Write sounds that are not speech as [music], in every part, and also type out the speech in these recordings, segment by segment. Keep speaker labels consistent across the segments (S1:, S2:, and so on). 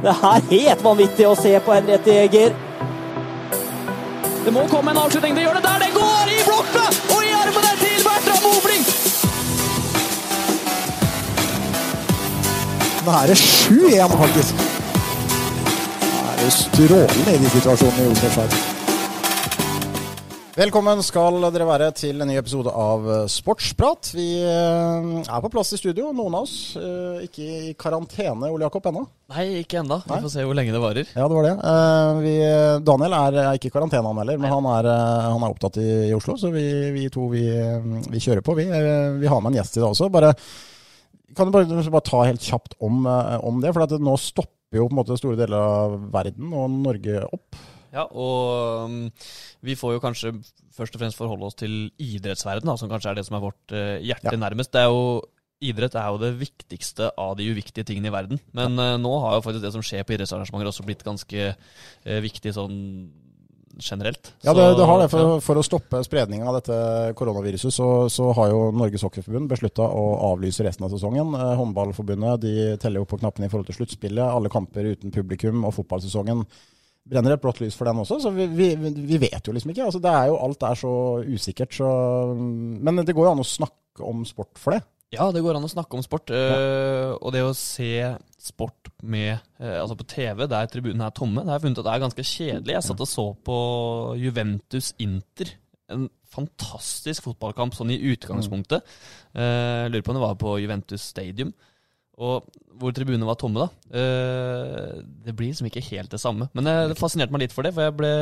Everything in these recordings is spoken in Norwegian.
S1: Det er helt vanvittig å se på Henriette Jæger.
S2: Det må komme en avslutning. Det gjør det der. Det går i blokka og i armene til Bertram mobling.
S3: Nå er det 7-1, faktisk. Nå er det strålende i de situasjonene i Oslo Velkommen skal dere være til en ny episode av Sportsprat. Vi eh, er på plass i studio, noen av oss. eh, Ikke i karantene, Ole Jakob, ennå.
S2: Nei, ikke ennå. Vi får se hvor lenge det varer.
S3: Ja, det var det. Eh, Vi, Daniel er, er ikke i karantene, han heller, men han er, eh, han er opptatt i, i Oslo. Så vi, vi to vi, vi kjører på, vi. Eh, Vi har med en gjest i dag også. Bare, kan du bare, bare ta helt kjapt om, eh, om det? For at nå stopper jo på en måte store deler av verden og Norge opp.
S2: Ja, og um, vi får jo kanskje først og fremst forholde oss til idrettsverden, da, som kanskje er det som er vårt uh, hjerte
S3: Ja.
S2: nærmest. Det er jo Idrett er jo det viktigste av de uviktige tingene i verden. Men uh, nå har jo faktisk det som skjer på idrettsarrangementer også blitt ganske uh, viktig sånn generelt.
S3: Ja, det, det har det. For, for å stoppe spredningen av dette koronaviruset, så, så har jo Norges Hockeyforbund beslutta å avlyse resten av sesongen. Eh, Håndballforbundet de teller jo på knappene i forhold til sluttspillet. Alle kamper uten publikum og fotballsesongen brenner et blått lys for den også. Så vi, vi, vi vet jo liksom ikke. Altså, det er jo, alt er så usikkert. Så, men det går jo an å snakke om sport for det.
S2: Ja, det går an å snakke om sport. øh, og det å se sport med, øh, altså på TV der tribunene er tomme, det har jeg funnet at det er ganske kjedelig. Jeg satt og så på Juventus Inter. En fantastisk fotballkamp sånn i utgangspunktet. Uh, lurer på om det var på Juventus Stadium. Og hvor tribunene var tomme, da. Eh, det blir liksom ikke helt det samme. Men eh, det fascinerte meg litt for det, for jeg ble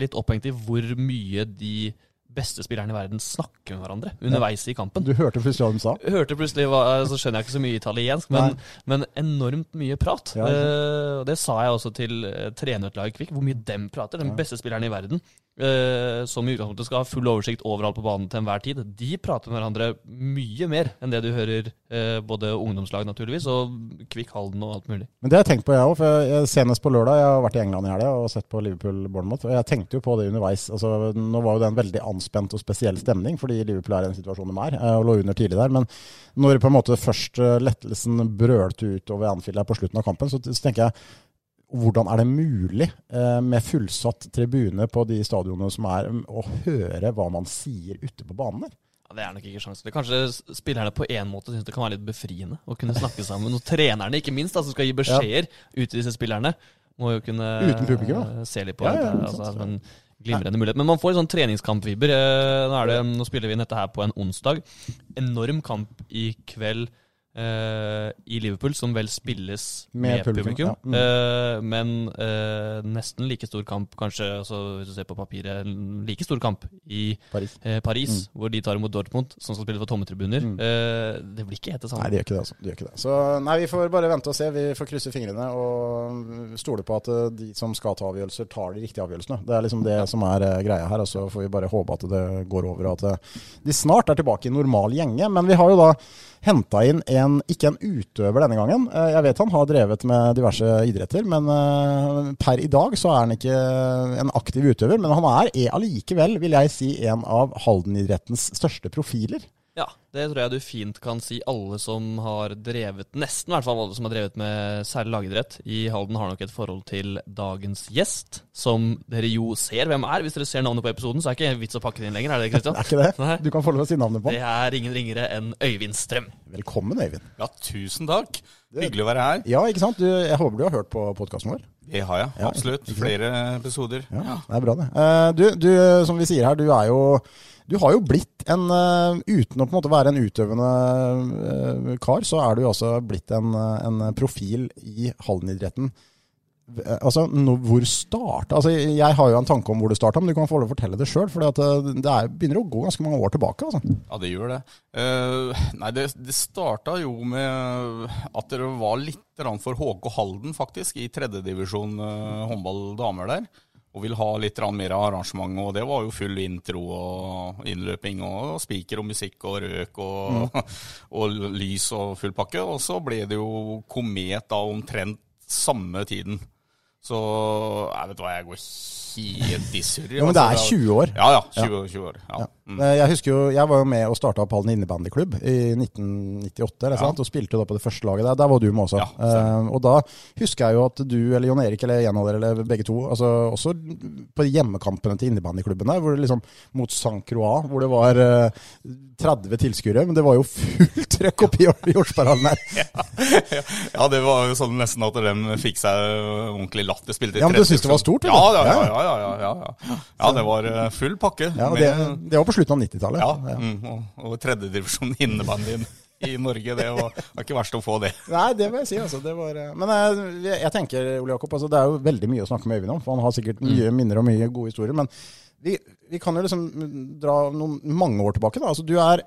S2: litt opphengt i hvor mye de beste spillerne i verden snakker med hverandre underveis i kampen.
S3: Du hørte plutselig hva de sa.
S2: Hørte plutselig, hva- Så skjønner jeg ikke så mye italiensk, men, men enormt mye prat.
S3: Ja.
S2: Eh, Det sa jeg også til trenerutlaget Kvikk, hvor mye dem prater. Den beste spilleren i verden, eh, som i utgangspunktet skal ha full oversikt overalt på banen til enhver tid, de prater med hverandre mye mer enn det du hører eh, både ungdomslag naturligvis, og Kvikk Halden og alt mulig.
S3: Men det har jeg tenkt på, jeg òg. For senest på lørdag, jeg har vært i England i helga og sett på Liverpool-Bournemouth. Og jeg tenkte jo på det underveis. Altså, nå var jo det en veldig anspent og spesiell stemning, fordi Liverpool er i den situasjonen de er, eh, og lå under tidlig der. Men når på en måte først eh, lettelsen brølte ut over Anfield her på slutten av kampen, så, så tenker jeg hvordan er det mulig eh, med fullsatt tribune på de stadionene som er, mm, å høre hva man sier ute på banen der?
S2: Ja, Det er nok ikke sjans. Kanskje spillerne på en måte syns det kan være litt befriende å kunne snakke sammen. Og trenerne, ikke minst, da, som skal gi beskjeder ut til disse spillerne, må jo kunne
S3: Uten publikum, da.
S2: eh, se litt på
S3: Ja, ja,
S2: det. Altså,
S3: sant.
S2: men, en glimrende mulighet. Men man får sånn treningskampvibber. Eh, Nå, nå spiller vi inn dette her på en onsdag. Enorm kamp i kveld. Eh, I Liverpool, som vel spilles
S3: Med
S2: med,
S3: publikum,
S2: publikum.
S3: ja. Mm.
S2: Uh, men uh, nesten like stor kamp, kanskje altså, hvis du ser på papiret, like stor kamp i
S3: Paris.
S2: Paris, hvor de tar imot Dortmund, som skal spille for tomme tribuner.
S3: Mm.
S2: Det blir ikke helt det samme.
S3: Nei, det gjør ikke det. altså. Det gjør ikke det. Så nei, vi får bare vente og se. Vi får krysse fingrene og stole på at de som skal ta avgjørelser, tar de riktige avgjørelsene. Det er liksom det som er greia her. Og så får vi bare håpe at det går over, og at de snart er tilbake i normal gjenge. Men vi har jo da henta inn en, ikke en utøver denne gangen. Eh, Jeg vet han har drevet med diverse idretter, men eh, per i dag så er han ikke en aktiv utøver. Men han er, er allikevel, vil jeg si, en av Halden-idrettens største profiler.
S2: Ja, det tror jeg du fint kan si. Alle som har drevet, nesten i hvert fall alle som har drevet med særlig lagidrett i Halden, har nok et forhold til dagens gjest, som dere jo ser hvem er. Hvis dere ser navnet på episoden, så er det ikke vits å pakke det inn lenger, er det [laughs]
S3: Det
S2: Kristian?
S3: er ikke det.
S2: Nei.
S3: Du kan få lov å si navnet på
S2: Det er ingen ringere enn Øyvind Strøm.
S3: Velkommen, Øyvind.
S4: Ja, tusen takk. Hyggelig å være her.
S3: Ja, ikke sant? Du, jeg håper du har hørt på podkasten vår.
S4: Det har jeg.
S3: Ja,
S4: Absolutt.
S3: ikke?
S4: Flere episoder.
S3: Ja, Det er bra, det. Eh, Du, du, som vi sier her, du er jo Du har jo blitt en eh, Uten å på en måte være en utøvende eh, kar, så er du jo også blitt en, en profil i Hallen-idretten. Eh, Altså, no, hvor starta altså, Jeg har jo en tanke om hvor det starta, men du kan få lov å fortelle det sjøl. For det er, begynner å gå ganske mange år tilbake. Altså.
S4: Ja, det gjør det. Uh, nei, det, det starta jo med at det var litt for HK Halden, faktisk, i tredjedivisjon uh, håndball damer der. Og ville ha litt mer arrangement, og det var jo full intro og innløping og spiker og musikk og røk og, [laughs] og lys og full pakke. Og så ble det jo komet da omtrent samme tiden. Så jeg vet hva, jeg går helt i surr.
S3: Jo, men det er 20 år.
S4: Ja, ja. 20, 20 år. Ja. Mm.
S3: Eh, Jeg husker jo, jeg var jo med og starta opp Halden innebandyklubb i 1998, eller
S4: Ja.
S3: sant? og spilte da på det første laget der. Der var du med også.
S4: Ja,
S3: eh, og da husker jeg jo at du eller Jon Erik eller en av dere, eller begge to, altså også på hjemmekampene til innebandyklubben der, hvor det liksom mot Saint-Croix, hvor det var uh, 30 tilskuere, men det var jo fullt trøkk oppi Jordsparhallen her. [laughs]
S4: Ja, det var jo sånn nesten at de fikk seg ordentlig latter. Spilte i
S3: Ja, men du syns det var stort,
S4: Ja,
S3: eller?
S4: ja, ja.
S3: Ja.
S4: ja, ja, ja, ja. ja det var eh, full pakke.
S3: Ja, det, det var på slutten av 90-tallet.
S4: ja, mm, og, og tredjedivisjon innebandy i Norge, det var, var ikke verst å få det.
S3: Nei, det må jeg si. altså. Det var, eh, men eh, jeg, jeg tenker, Ole Jakob, altså, det er jo veldig mye å snakke med Øyvind om. For han har sikkert
S4: Mm.
S3: mye minner og mye gode historier. Men vi, vi kan jo liksom dra noen, mange år tilbake. da. Altså, Du er,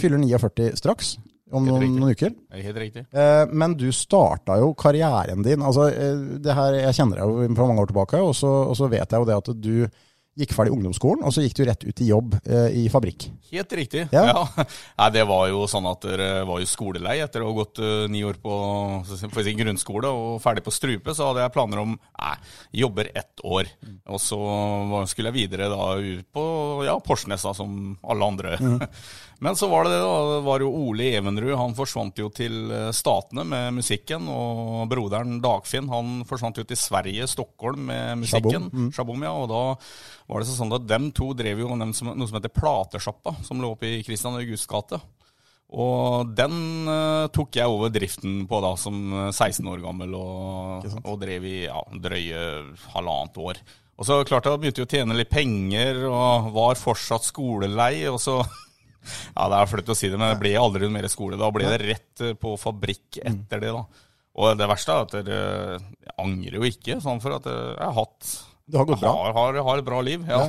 S3: fyller 49 straks, om
S4: Helt
S3: noen,
S4: riktig.
S3: uker.
S4: Er Helt riktig.
S3: Eh, men du starta jo karrieren din altså, eh, det her, Jeg kjenner deg jo fra mange år tilbake, og så, og så vet jeg jo det at du gikk ferdig ungdomsskolen, og så gikk du rett ut i jobb eh, i fabrikk.
S4: Helt riktig.
S3: Ja.
S4: Ja. [laughs] Nei, det var jo sånn at dere var jo skolelei etter å ha gått uh, ni år på for å si- får jeg si, grunnskole og ferdig på Strupe, så hadde jeg planer om nei, jobber ett år. Og så skulle jeg videre da ut på ja, Porsnes, da, som alle andre. [laughs] Men så var det det, da. Det var jo Ole Evenrud. Han forsvant jo til eh, Statene med musikken. Og broderen Dagfinn han forsvant jo til Sverige, Stockholm med musikken. Shabom, ja. Og da var det sånn at dem to drev jo noe som heter Platesjappa, som lå oppe i Kristian Augusts gate. Og den uh, tok jeg over driften på da som eh, 16 år gammel, og, og drev i ja, drøye halvannet år. Og så klart jeg begynte jo å tjene litt penger, og var fortsatt skolelei, og så [laughs] Ja, det er flaut å si det, men det blir aldri mer skole. Da blir det rett eh, på fabrikk etter det, da. Og det verste er at dere jeg angrer jo ikke, sånn for at eh, jeg har hatt
S3: Det har gått bra.
S4: Har, har, har et bra liv, ja.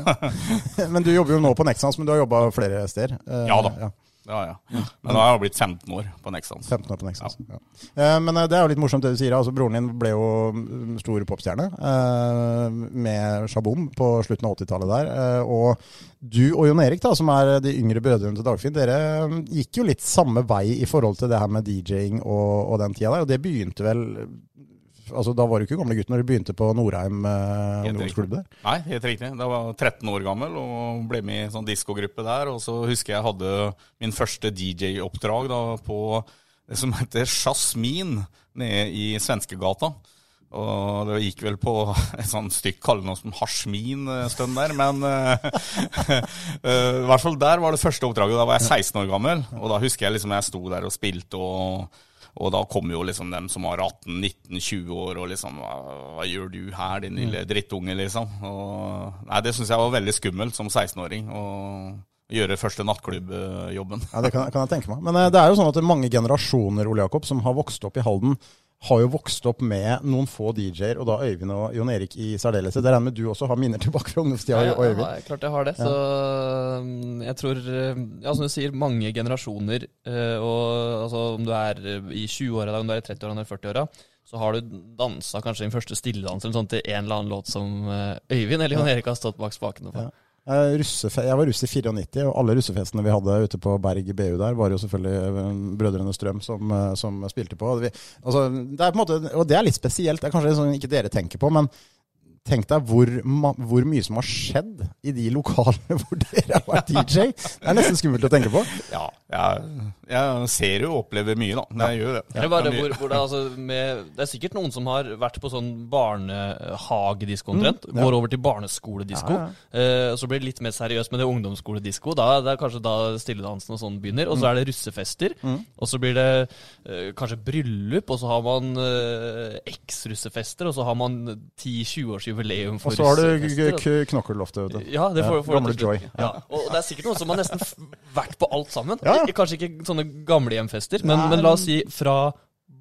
S4: [laughs]
S3: Men du jobber jo nå på Nexans, men du har jobba flere steder. Eh,
S4: Ja da. Ja, ja. ja. Men nå har jeg jo blitt 15 år på Nexans.
S3: 15 år på Nexans. Ja. ja. Men eh, det er jo litt morsomt det du sier. Altså, broren din ble jo mm, stor popstjerne eh, med Shaboom på slutten av 80-tallet der. Eh, og du og Jon Erik, da, som er de yngre brødrene til Dagfinn, dere mm, gikk jo litt samme vei i forhold til det her med DJ-ing og, og den tida der. Og det begynte vel Altså, Da var du ikke gamle gutt når du begynte på Norheim eh, ungdomsklubb der?
S4: Nei, helt riktig. Da var jeg 13 år gammel og ble med i en sånn diskogruppe der. Og så husker jeg hadde min første DJ-oppdrag da på det som heter Jasmin nede i Svenskegata. Og det gikk vel på et sånt stygt kallenavn som Hasjmin stund der, men eh, [laughs] eh, i hvert fall der var det første oppdraget. Da var jeg 16 år gammel, og da husker jeg liksom jeg sto der og spilte og og da kommer jo liksom dem som har 18-19-20 år og liksom hva, hva gjør du her, din lille drittunge, liksom. Og, nei, det syns jeg var veldig skummelt som 16-åring. Å gjøre første nattklubbjobben.
S3: Ja, Det kan, kan jeg tenke meg. Men eh, det er jo sånn at mange generasjoner Ole Jakob, som har vokst opp i Halden, har jo vokst opp med noen få DJ-er, og da Øyvind og Jon Erik i særdeleshet. Det regner med du også har minner tilbake fra ungdomstida,
S2: Ja, ja, ja, klart jeg har det. Så mm, jeg tror eh, Ja, som du sier, mange generasjoner. eh, Og altså, om du er eh, i 20-åra, om du er i 30-åra eller 40-åra, så har du dansa kanskje din første stilledans eller sånt til en eller annen låt som eh, Øyvind eller Jon Erik har stått bak spakene for.
S3: Ja. Jeg var russ i 94, og alle russefestene vi hadde ute på Berg BU der, var jo selvfølgelig eh, Brødrene Strøm som, eh, som spilte på. Vi, altså, det er på måte, og det er litt spesielt, det er kanskje sånn ikke dere tenker på, men tenk deg hvor, hvor mye som har skjedd i de lokalene [laughs] hvor dere har vært [laughs] DJ. Det er nesten skummelt å tenke på.
S4: Ja, jeg, jeg ser jo og opplever mye, da. Jeg gjør det. Det er bare,
S2: hvor, hvor det, altså, med, det er sikkert noen som har vært på sånn barnehagedisko omtrent.
S3: Mm, ja.
S2: Går over til barneskoledisko.
S3: Ja,
S2: Eh, og så blir det litt mer seriøst med det ungdomsskoledisko. Da, det er kanskje da stilledansen og sånn begynner.
S3: Mm.
S2: Og så er det russefester. Og så blir det eh, kanskje bryllup, og så har man eh, eks-russefester, og så har man 10-20-årsjubileum for
S3: Og så har du
S2: russefester.
S3: vet du.
S2: Ja, det får,
S3: Ja,
S2: får
S3: gamle. Joy.
S2: Ja. Og det er sikkert noen som har nesten vært på alt sammen. Kanskje ikke sånne gamlehjemfester, men, men la oss si fra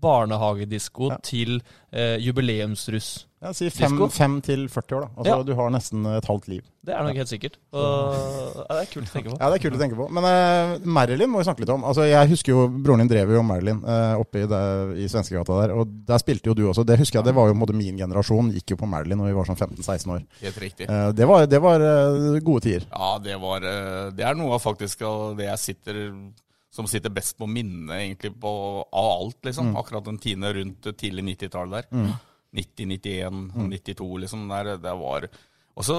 S2: barnehagedisko
S3: Ja.
S2: til eh, jubileumsruss.
S3: Ja, si fem, fem til 40 år, da. Altså,
S2: Ja.
S3: Du har nesten et halvt liv.
S2: Det er nok helt sikkert. Og, ja, det er kult å tenke på.
S3: Ja, det er kult å tenke på. Men uh, Marilyn må vi snakke litt om. Altså, jeg husker jo, Broren din drev jo Marilyn uh, oppe i, det- i Svenskegata der, og der spilte jo du også. Det husker jeg, det var jo på en måte min generasjon. Gikk jo på Marilyn når vi var sånn 15-16 år.
S4: Helt riktig.
S3: Uh, det var, det var gode tider.
S4: Ja, det var Det er noe av faktisk av det jeg sitter som sitter best på minnet egentlig på, av alt, liksom. Akkurat den tiende rundt tidlig 90-tallet der. 90, 91, 92, liksom. Der, det var Og så,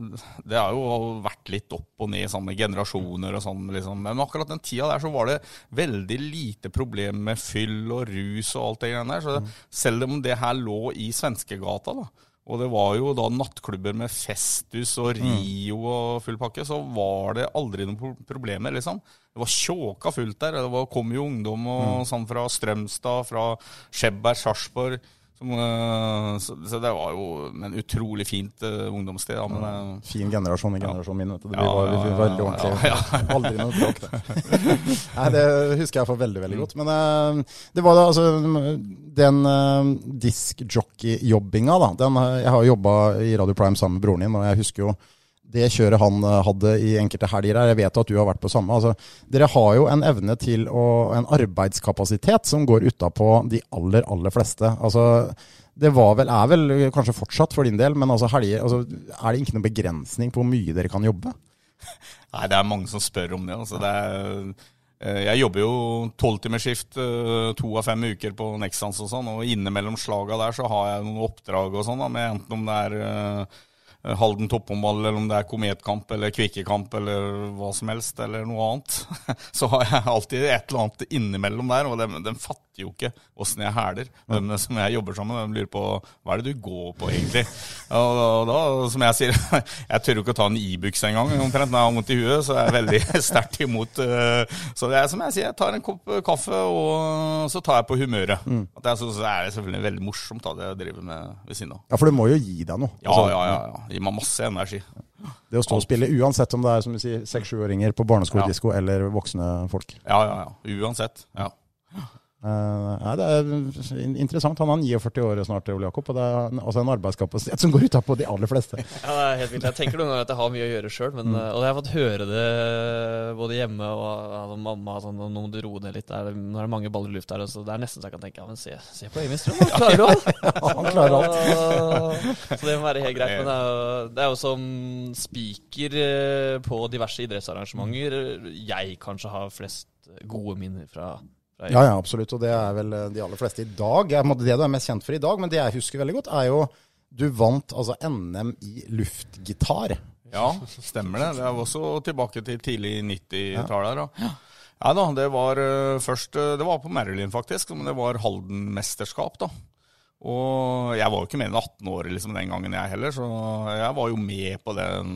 S4: [laughs] Det har jo vært litt opp og ned sånn med generasjoner og sånn, liksom. men akkurat den tida der så var det veldig lite problem med fyll og rus og alt det greiene der. Så
S3: Mm.
S4: selv om det her lå i svenskegata, da, og det var jo da nattklubber med Festus og Rio og full pakke, så var det aldri noen problemer, liksom. Det var tjåka fullt der. Det var, kom jo ungdom og, sånn fra Strømstad, fra Skjebberg, Sarpsborg. Som, eh, så, så det var jo en utrolig fint uh, ungdomssted. Ja, men, eh,
S3: Fin generasjon i generasjonen min. Vet du. Det
S4: Ja,
S3: var, ja, veldig
S4: ja,
S3: ordentlige. [laughs] Aldri noe bråk, det. [laughs] Nei, det husker jeg for veldig, veldig godt. Men uh, det var da altså Den uh, diskjockey-jobbinga, da. Den, jeg har jo jobba i Radio Prime sammen med broren din, og jeg husker jo det kjøret han eh, hadde i enkelte helger her. Jeg vet at du har vært på samme. Altså, dere har jo en evne til å En arbeidskapasitet som går utapå de aller, aller fleste. Altså det vel, er vel kanskje fortsatt for din del, men altså helger, altså, er det ikke noen begrensning på hvor mye dere kan jobbe? [laughs]
S4: Nei, det er mange som spør om det. Altså, det er, eh, jeg jobber jo tolvtimersskift eh, to av fem uker på Nexans og sånn, og innimellom slaga der så har jeg noen oppdrag og sånn, med enten om det er Halden topphåndball, eller om det er kometkamp eller kvikkekamp eller hva som helst, eller noe annet. [laughs] Så har jeg alltid et eller annet innimellom der, og de, de fatter jo ikke åssen jeg hæler. De som jeg jobber sammen med, de lurer på hva er det du går på egentlig. Og da, da som jeg sier, [laughs] jeg tør jo ikke å ta en Ibux engang, omtrent når jeg har vondt i huet, så jeg er veldig [laughs] sterkt imot. eh, Så det er som jeg sier, jeg tar en kopp kaffe, og så tar jeg på humøret. At jeg synes det er selvfølgelig veldig morsomt da, det jeg driver med ved siden av.
S3: Ja, for det må jo gi deg noe.
S4: Ja,
S3: Altså,
S4: ja, ja. ja. Gir meg masse energi.
S3: Det å stå og spille, uansett om det er som du sier, seks-sjuåringer på barneskoledisko eller voksne folk.
S4: Ja, ja, ja. Uansett. Ja.
S3: Eh, nei, det er interessant. Han er 49 år snart, Ole Jakob. Og det er en- altså en arbeidskapasitet som går utapå de aller fleste. [laughs]
S2: Ja, det er helt vilt. Jeg tenker noen ganger at jeg har mye å gjøre sjøl,
S3: Mm.
S2: og jeg har fått høre det både hjemme og av mamma. Sånn, nå må du roe ned litt. Det er, nå er det mange baller i lufta her. Så det er nesten så jeg kan tenke ja, men se, se på Øyvind Strøm, han klarer alt! [laughs]
S3: Han klarer alt.
S2: Så det må være helt greit. Men det er jo, det er jo som speaker eh, på diverse idrettsarrangementer jeg kanskje har flest gode minner fra.
S3: Ja, ja, absolutt. Og det er vel eh, de aller fleste i dag. Det du er mest kjent for i dag, men det jeg husker veldig godt, er jo du vant altså NM i luftgitar.
S4: Ja, stemmer det. Det er også tilbake til tidlig 90-tallet. da. Ja da, det var eh, først eh, Det var på Marilyn, faktisk. Men det var Halden-mesterskap, da. Og jeg var jo ikke mer enn 18 år liksom, den gangen, jeg heller, så jeg var jo med på den.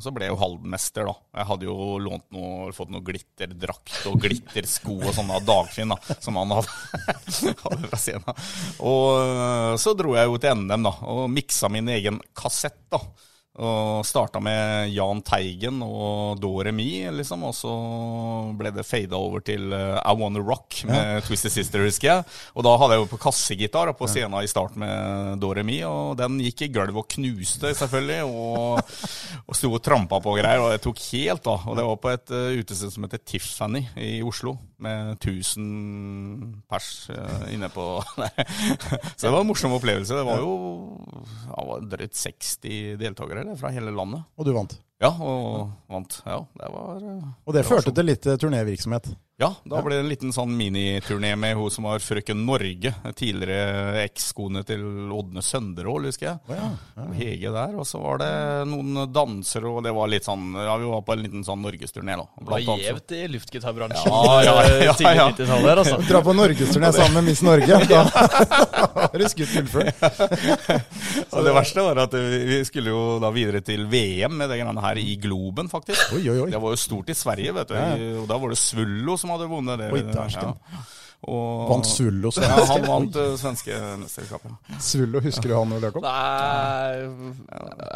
S4: Så ble jeg jo Halden-mester, da. Jeg hadde jo lånt noe, fått noe glitterdrakt og glittersko og sånne av Dagfinn, da, som han hadde, [laughs] hadde fra scenen. Og eh, så dro jeg jo til NM, da, og miksa min egen kassett, da. Og starta med Jahn Teigen og Doremi, liksom. Og så ble det fada over til eh, I Wanna Rock med Twisted Sister, husker jeg. Og da hadde jeg jo på kassegitar på scenen i start med Doremi, og den gikk i gulvet og knuste, selvfølgelig. Og, og sto og trampa på og greier, og det tok helt av. Og det var på et uh, utested som heter Tiffany i Oslo, med 1000 pers eh, inne på. [laughs] Så det var en morsom opplevelse. Det var jo ja, drøyt 60 deltakere fra hele landet.
S3: Og du vant.
S4: Ja, og vant. Ja, det var eh,
S3: Og det
S4: Det var
S3: førte
S4: så-
S3: til litt eh, turnévirksomhet.
S4: Ja, da ble det en liten sånn miniturné med hun som var frøken Norge. Tidligere ekskone til Ådne Sønderål, husker jeg.
S3: Oh, ja,
S4: Og Hege der. Og så var det noen dansere, og det var litt sånn Ja, vi var på en liten sånn norgesturné, da.
S2: Det var gjevt i luftgitarbransjen
S4: Ja, ja, ja, ja.
S2: ja. 90-tallet altså.
S3: Dra på norgesturné sammen med Miss Norge. [laughs] Da [laughs] har du skutt gullfugl. [laughs]
S4: Og det verste var at vi vi skulle jo da videre til VM med det greiene her i Globen, faktisk.
S3: Oi, oi, oi.
S4: Det var jo stort i Sverige, vet du. Og da var det Svullo som hadde vunnet det.
S3: Oi, dæsken.
S4: Ja. Og-
S3: Vant Svullo
S4: Ja, han vant det svenske mesterskapet.
S3: Svullo, husker du han, Ole Jakob?
S2: Nei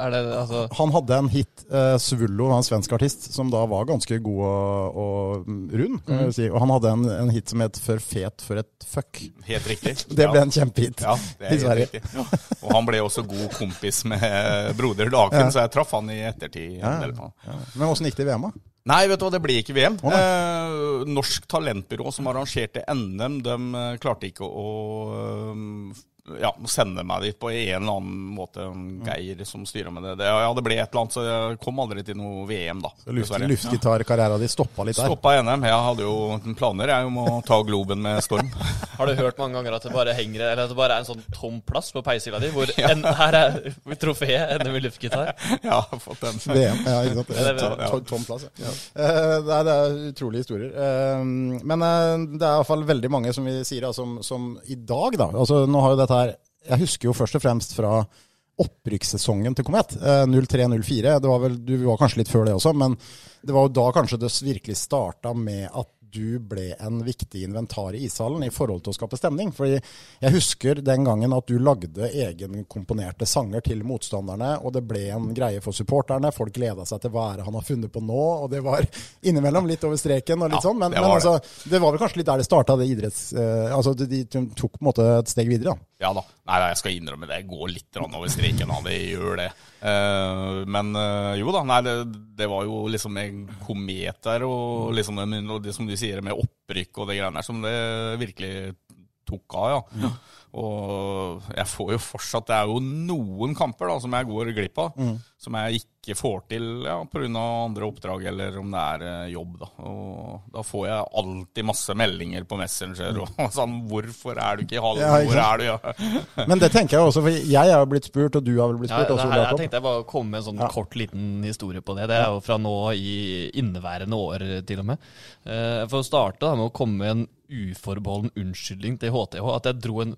S2: Er det altså
S3: Han hadde en hit, eh, Svullo, en svensk artist, som da var ganske god og, og rund. kan jeg si. Og han hadde en, en hit som het 'For fet for et fuck'.
S4: Helt riktig. [laughs]
S3: Det ble
S4: Ja.
S3: en kjempehit.
S4: Ja,
S3: i Sverige.
S4: Ja. Og han ble også god kompis med broder Laken, så jeg traff han i ettertid.
S3: Men åssen gikk det i VM, da?
S4: Nei, vet du hva, det ble ikke VM.
S3: Oh,
S4: eh, Norsk Talentbyrå som arrangerte NM, de eh, klarte ikke å eh, ja, sende meg dit på en eller annen måte. Geir som styrer med det. det. Ja, det ble et eller annet, så jeg kom aldri til noe VM, da.
S3: Luft,
S4: dessverre.
S3: luftgitarkarrieren din stoppa litt der.
S4: Stoppa NM. Jeg hadde jo planer jeg om å ta Globen med storm. [laughs]
S2: Har du hørt mange ganger at det bare henger Eller at det bare er en sånn tom plass på peishylla di, hvor [laughs] en, her er trofeet NM i luftgitar? [laughs]
S4: Jeg har fått den.
S3: VM, ja, ikke sant.
S2: Ja, det er-
S3: Tom, tom, tom plass, ja. Eh, nei, det er utrolige historier. Uh, men uh, det er iallfall veldig mange som vi sier, som, som i dag, da. Altså, nå har jo dette her Jeg husker jo først og fremst fra opprykkssesongen til Komet. Eh, 03-04. Det var vel, Du var kanskje litt før det også, men det var jo da kanskje det virkelig starta med at du ble en viktig inventar i ishallen i forhold til å skape stemning. Fordi jeg husker den gangen at du lagde egenkomponerte sanger til motstanderne, og det ble en greie for supporterne. Folk gleda seg til hva er det han har funnet på nå, og det var [laughs] innimellom litt over streken og litt
S4: Ja,
S3: sånn. Men,
S4: det
S3: men
S4: var
S3: altså, det var vel kanskje litt der det starta, det idretts... eh, altså de, de tok på en måte et steg videre, da.
S4: Ja da. Nei, jeg skal innrømme det. Jeg går litt over streken. av Det gjør det. Uh, men uh, jo da, nei, det, det var jo liksom en komet der, og liksom det, som du sier med opprykk og det greiene der, som det virkelig tok av, ja. Og jeg får jo fortsatt Det er jo noen kamper da som jeg går glipp av, som jeg ikke får til ja, pga. andre oppdrag, eller om det er eh, jobb. Da Og da får jeg alltid masse meldinger på Messenger og [laughs] sånn 'Hvorfor er du ikke i hallen?
S3: Ja,
S4: Hvor er du?' Ja. [laughs]
S3: Men det tenker jeg også, for jeg er jo blitt spurt, og du har vel blitt spurt
S2: Ja,
S3: også,
S2: her, jeg tenkte jeg bare komme med en sånn
S3: Ja.
S2: kort liten historie på det. Det er jo fra nå i inneværende år, til og med. Eh, For å starte da, med å komme med en uforbeholden unnskyldning til HTH. At jeg dro en,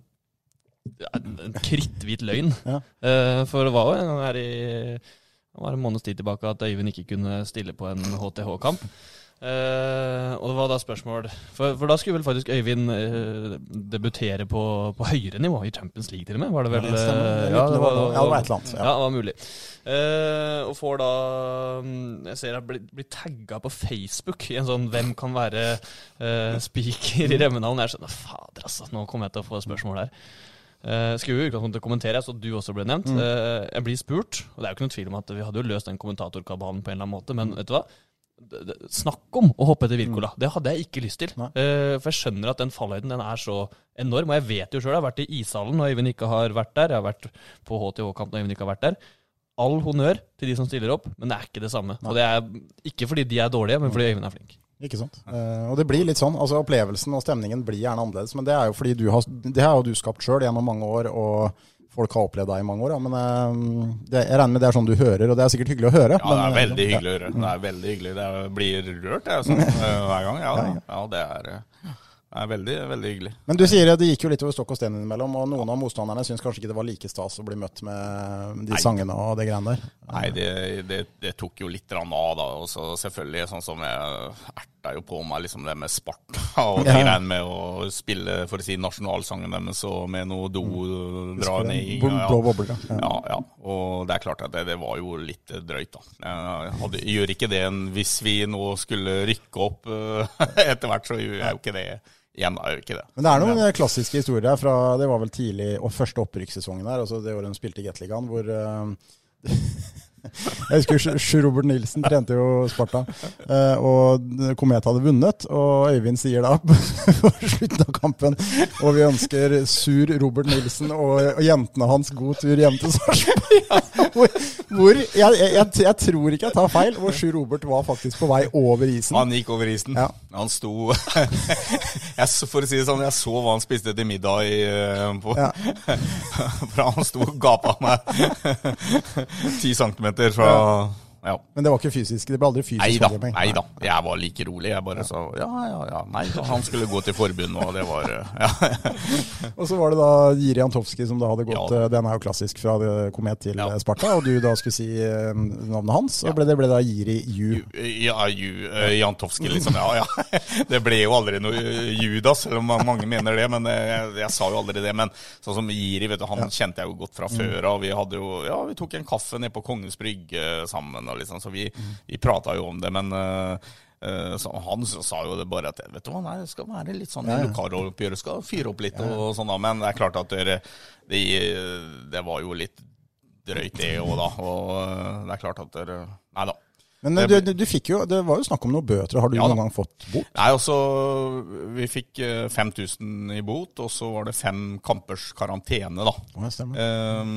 S2: en, kritthvit løgn. [laughs]
S3: Ja.
S2: Uh, For det var jo her i det var en måneds tid tilbake at Øyvind ikke kunne stille på en HTH-kamp. Uh, og det var da spørsmål For, for da skulle vel faktisk Øyvind uh, debutere på, på høyere nivå, i Champions League til og med? Var det vel?
S3: Ja, det
S2: eh,
S3: var. Ja, det var et eller annet, ja.
S2: Ja, det var mulig. Uh, og får da mm, Jeg ser jeg blir, blir tagga på Facebook i en sånn 'Hvem kan være eh, speaker i Remmenhallen?' Jeg skjønner Fader, altså. Nå kommer jeg til å få spørsmål her. Uh, skulle jo utgangspunktet kommentere, så du også ble nevnt. Eh, jeg blir spurt, og det er jo ikke noen tvil om at vi hadde jo løst den kommentatorkabalen på en eller annen måte, men vet du hva? Snakk om å hoppe etter Wirkola. Det hadde jeg ikke lyst til.
S3: Nei.
S2: Eh, for jeg skjønner at den fallhøyden den er så enorm. Og jeg vet jo sjøl, jeg har vært i ishallen når Øyvind ikke har vært der. Jeg har vært på HTH-kamp når Øyvind ikke har vært der. All honnør til de som stiller opp, men det er ikke det samme. Og det er ikke fordi de er dårlige, men fordi Øyvind er flink.
S3: Ikke sant. Uh, og det blir litt sånn. altså Opplevelsen og stemningen blir gjerne annerledes. Men det er jo fordi du har, det har jo du skapt sjøl gjennom mange år, og folk har opplevd deg i mange år. Ja. Men uh, det, jeg regner med det er sånn du hører, og det er sikkert hyggelig å høre.
S4: Ja, det er
S3: men, eh,
S4: veldig hyggelig å høre. Det er veldig hyggelig. Det er- blir rørt jeg, sånn, eh, hver gang. Ja, ja det, er, eh, det er veldig, veldig hyggelig.
S3: Men du sier at det gikk jo litt over stokk og sten innimellom, og noen av motstanderne syns kanskje ikke det var like stas å bli møtt med de
S4: Nei.
S3: sangene og det greiene der.
S4: Nei, det, det, det tok jo litt av, da. Og så selvfølgelig, sånn som jeg erta jo på meg liksom det med Sparta [laughs] og det
S3: Ja.
S4: greiene med å spille, for å si, nasjonalsangen deres og med noe do-draning.
S3: ned blå bobler, ja. ja.
S4: Ja, ja. Og det er klart at det, det var jo litt drøyt, da. Hadde, gjør ikke det en- hvis vi nå skulle rykke opp eh, [laughs] etter hvert, så gjør jeg jo ikke det igjen. er jo ikke det.
S3: Men det er noen klassiske historier fra det var vel tidlig og første opprykkssesongen der, altså det året de spilte i Gateligaen, hvor eh, [laughs] Jeg husker Sj- Sjur Robert Nilsen trente jo Sparta, eh, og Komet hadde vunnet. Og Øyvind sier da [laughs] på slutten av kampen Og vi ønsker sur Robert Nilsen og, jentene hans god tur hjem til Sarpsborg. [laughs] Hvor, hvor jeg, jeg, jeg, jeg tror ikke jeg tar feil, hvor Sjur Robert var faktisk på vei over isen.
S4: Han gikk over isen.
S3: Ja.
S4: Han sto [laughs] jeg, For å si det sånn, jeg så hva han spiste til middag i, eh, på,
S3: Ja.
S4: For han sto og gapa meg ti centimeter fra ja.
S3: Men det var ikke fysisk. Det ble aldri fysisk.
S4: Nei da,
S3: håndgemeng.
S4: nei da. Jeg var like rolig. Jeg bare sa ja, ja, ja. Nei han skulle gå til forbund, og det var eh, ja. [laughs]
S3: Og så var det da Jiri Antovski som da hadde gått
S4: Ja.
S3: eh, Den er jo klassisk fra det Komet til eh, Sparta, og du da skulle si eh, navnet hans. Og ble, det ble da Jiri Ju.
S4: Ja, Ju, uh, Jantovski, liksom. Ja, ja. [laughs] Det ble jo aldri noe eh, Judas, selv om mange mener det. Men eh, jeg, jeg sa jo aldri det. Men sånn som Jiri, vet du, han kjente jeg jo godt fra før av. Vi hadde jo Ja, vi tok en kaffe nede på Kongens Brygge sammen, og liksom, så vi, vi prata jo om det. Men eh, eh, så han sa jo det bare at vet du hva, nei, det skal være litt sånn
S3: Ja, ja.
S4: lokaloppgjøret. Skal fyre opp litt og sånn, da. Men det er klart at det, det, det var jo litt drøyt, det òg, da. Og eh, det er klart at dere Nei da.
S3: Men
S4: Det
S3: du, du, fikk jo, det var jo snakk om noen bøter. Har du
S4: Ja
S3: noen gang fått bot?
S4: Nei, også, Vi fikk eh, 5000 i bot, og så var det fem kampers karantene, da.
S3: Ja, stemmer.
S4: Ehm,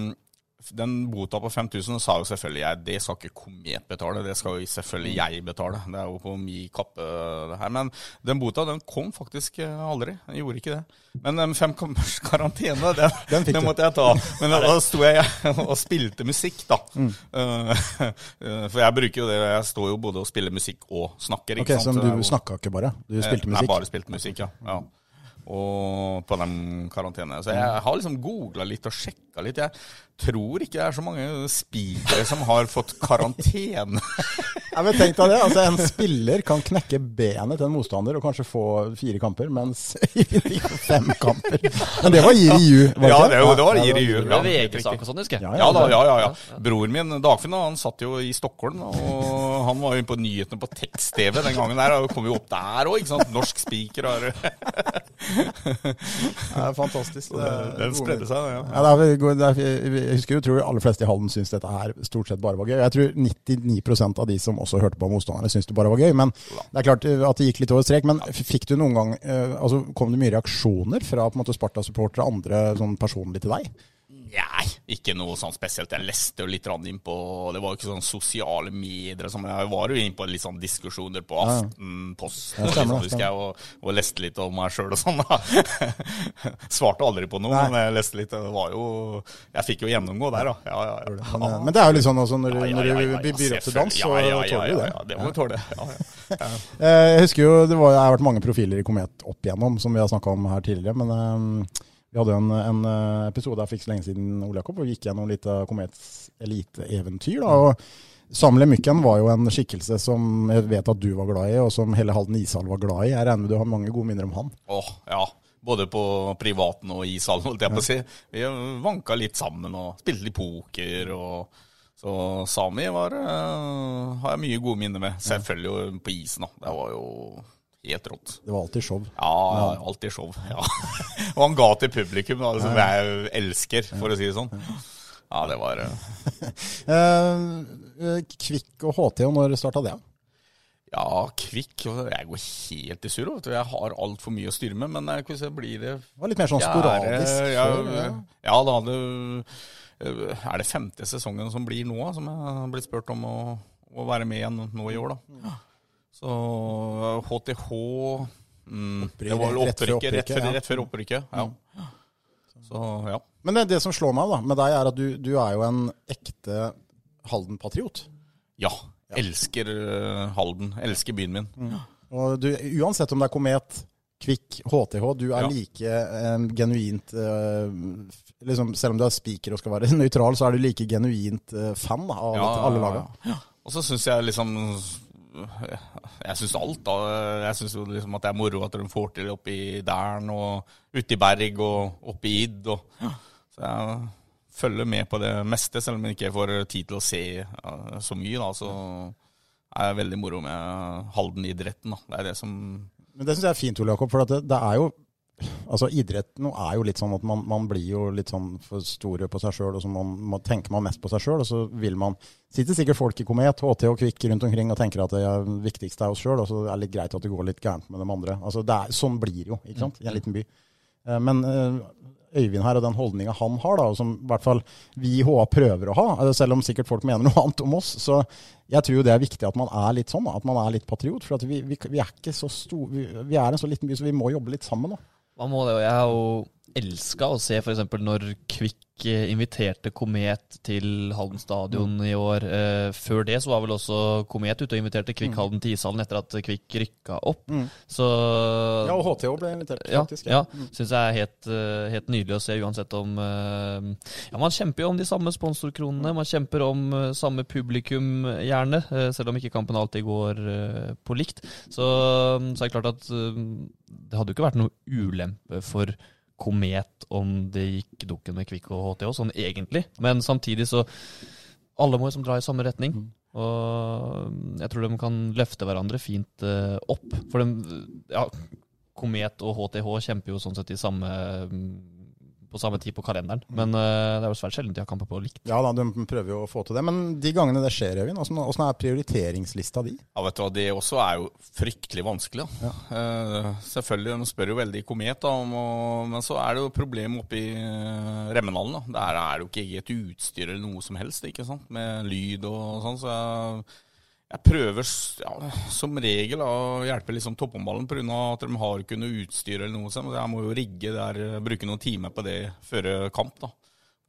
S4: den bota på 5000 sa jo selvfølgelig jeg, det skal ikke Komet betale, det skal jo selvfølgelig jeg betale. Det er jo på min kappe det her. Men den bota den kom faktisk eh, aldri. Den gjorde ikke det. Men den fem kampers [laughs] karantene, den, [laughs]
S3: Den
S4: den måtte jeg ta. Men da, sto jeg [laughs] og spilte musikk, da.
S3: Mm.
S4: Eh, eh, for jeg bruker jo det, jeg står jo både og spiller musikk og snakker. Ikke
S3: okay,
S4: sant? Så
S3: du snakka ikke bare? Du spilte
S4: musikk? Nei, bare spilte musikk, ja. ja. Og på den karantene. Så jeg har liksom googla litt og sjekka litt. Jeg tror ikke det er så mange spikere som har fått karantene. [laughs]
S3: Ja, men tenk deg det. altså En spiller kan knekke benet til en motstander og kanskje få fire kamper, mens [laughs] fem kamper. Men det var Jiri Ju,
S4: Ja, det, det var Jiri Ju. Ja.
S2: VG-sak og sånn, husker jeg.
S3: Ja,
S4: Ja da, ja, ja, ja. Broren min, Dagfinn, han satt jo i Stockholm, og han var jo på nyhetene på tekst-TV den gangen der, og kom jo opp der òg, ikke sant. Norsk spiker har [laughs]
S3: er fantastisk. Det
S4: Den spredde seg, ja.
S3: Ja, det er, det er, jeg husker jo, tror aller fleste i Halden syns dette her stort sett bare var gøy. Jeg tror 99% av de som også hørte på motstanderne, syns det bare var gøy. Men det er klart at det gikk litt over strek. Men fikk du noen gang eh, altså Kom det mye reaksjoner fra på en måte Sparta-supportere og andre sånn personlig til deg?
S4: Nei, ikke noe sånn spesielt. Jeg leste jo litt innpå, inn på Det var jo ikke sånn sosiale medier. Som jeg var jo innpå litt sånn diskusjoner på Aftenposten
S3: Ja,
S4: husker jeg, og, og leste litt om meg sjøl og sånn. da. [laughs] Svarte aldri på noe,
S3: Nei.
S4: men jeg leste litt. Det var jo Jeg fikk jo gjennomgå der, da. Ja, ja, ja.
S3: Men, men det er jo litt sånn også når, når du byr opp til dans, så
S4: selvfølgelig. ja, ja,
S3: tåler du det.
S4: Ja, ja, det må du tåle. Ja, ja.
S3: Eh, Jeg husker jo det har vært mange profiler i Komet opp igjennom, som vi har snakka om her tidligere. Men eh, vi hadde en, en eh, episode her for ikke så lenge siden Ole Jakob, hvor vi gikk gjennom litt av Komets eliteeventyr. og Samle Mykken var jo en skikkelse som jeg vet at du var glad i, og som hele Halden ishall var glad i. Jeg regner med du har mange gode minner om han.
S4: Åh, ja. Både på privaten og ishallen, holdt jeg på å si. Vi vanka litt sammen og spilte litt poker. og Så Sami var, uh, har jeg mye gode minner med. Selvfølgelig jo på isen. da. Det var jo helt rått.
S3: Det var alltid show.
S4: Ja, alltid show. [laughs] Ja. og han ga til publikum, da, som jeg elsker, for å si det sånn. Ja, det var eh, [laughs]
S3: Eh, eh, Kvikk og HT, og når starta det?
S4: Ja, kvikk. Jeg går helt i surr. Jeg har altfor mye å styre med. Men hvordan blir det
S3: Det var litt mer sånn sporadisk
S4: ja.
S3: Ja.
S4: ja, da hadde Er det femte sesongen som blir nå, som jeg har blitt spurt om å, å være med igjen nå i år, da. Så HTH mm, Det var vel opprykket, rett
S3: ja.
S4: rett før opprykket. Ja. Så ja.
S3: Men det, det som slår meg da, med deg, er at du, du er jo en ekte Halden-patriot.
S4: Ja. Elsker eh, Halden. Elsker byen min.
S3: Mm. Og du, uansett om det er Komet, Kvikk, HTH, du er
S4: Ja.
S3: like eh, genuint eh, liksom, Selv om du er spiker og skal være [laughs] nøytral, så er du like genuint uh, fan da, av
S4: Ja,
S3: alle
S4: ja,
S3: lagene.
S4: ja. Og så syns jeg liksom Jeg syns alt, da. Jeg syns jo liksom at det er moro at de får til oppi i Dæren og ute i Berg og oppe i Id. Og, så jeg følger med på det meste, selv om jeg ikke får tid til å se så mye. da, Så er jeg veldig moro med Halden-idretten. da. Det er det som
S3: Men det syns jeg er fint, Ole Jakob, for at det, det er jo Altså Idrett nå er jo litt sånn at man, man blir jo litt sånn for store på seg sjøl, og så man, man tenker man mest på seg sjøl, og så vil man Sitter sikkert folk i Komet, HT og Kvikk rundt omkring og tenker at det er viktigste er oss sjøl, og så er det litt greit at det går litt gærent med de andre. Altså er, Sånn blir det jo, ikke sant, i en liten by. Eh, Men eh, Øyvind her og den holdninga han har, da, og som i hvert fall vi i HA prøver å ha, eh, selv om sikkert folk mener noe [laughs] annet om oss, så jeg tror jo det er viktig at man er litt sånn, da, at man er litt patriot. For at vi, vi, vi er ikke så stor, vi, vi er en så liten by, så vi må jobbe litt sammen. da.
S2: Man må det, og jeg har jo elska å se f.eks. når Kvikk eh, inviterte Komet til Halden stadion i år. Eh, før det så var vel også Komet ute og inviterte Kvikk Halden til ishallen etter at Kvikk rykka opp. Så
S3: Ja, og HTO ble invitert,
S2: ja,
S3: faktisk.
S2: ja. Syns jeg er helt, eh, helt nydelig å se, uansett om Ja, man kjemper jo om de samme sponsorkronene. Man kjemper om samme publikum, gjerne. selv om ikke kampen alltid går på likt. Så, så er det klart at det hadde jo ikke vært noe ulempe for Komet om det gikk dukken med Kvikk og HTH, sånn egentlig. Men samtidig så Alle må liksom dra i samme retning. Og jeg tror de kan løfte hverandre fint uh, opp. For de, ja, Komet og HTH kjemper jo sånn sett i samme, mm, på samme tid på kalenderen. Men uh, det er jo svært sjelden de har kamper på likt.
S3: Ja da, de prøver jo å få til det. Men de gangene det skjer, Øyvind, åssen er prioriteringslista di?
S4: Ja, vet du hva, Det også er jo fryktelig vanskelig. Da. Uh, selvfølgelig, De spør jo veldig Komet, da, om, å- men så er det jo problem oppe i uh, Remmenhallen. Der er det jo ikke eget utstyr eller noe som helst, ikke sant? med lyd og sånn. Så jeg, jeg prøver ja, som regel å hjelpe liksom topphåndballen pga. at de har ikke noe utstyr eller noe sånt. Jeg må jo rigge der, eh, bruke noen timer på det før kamp. da.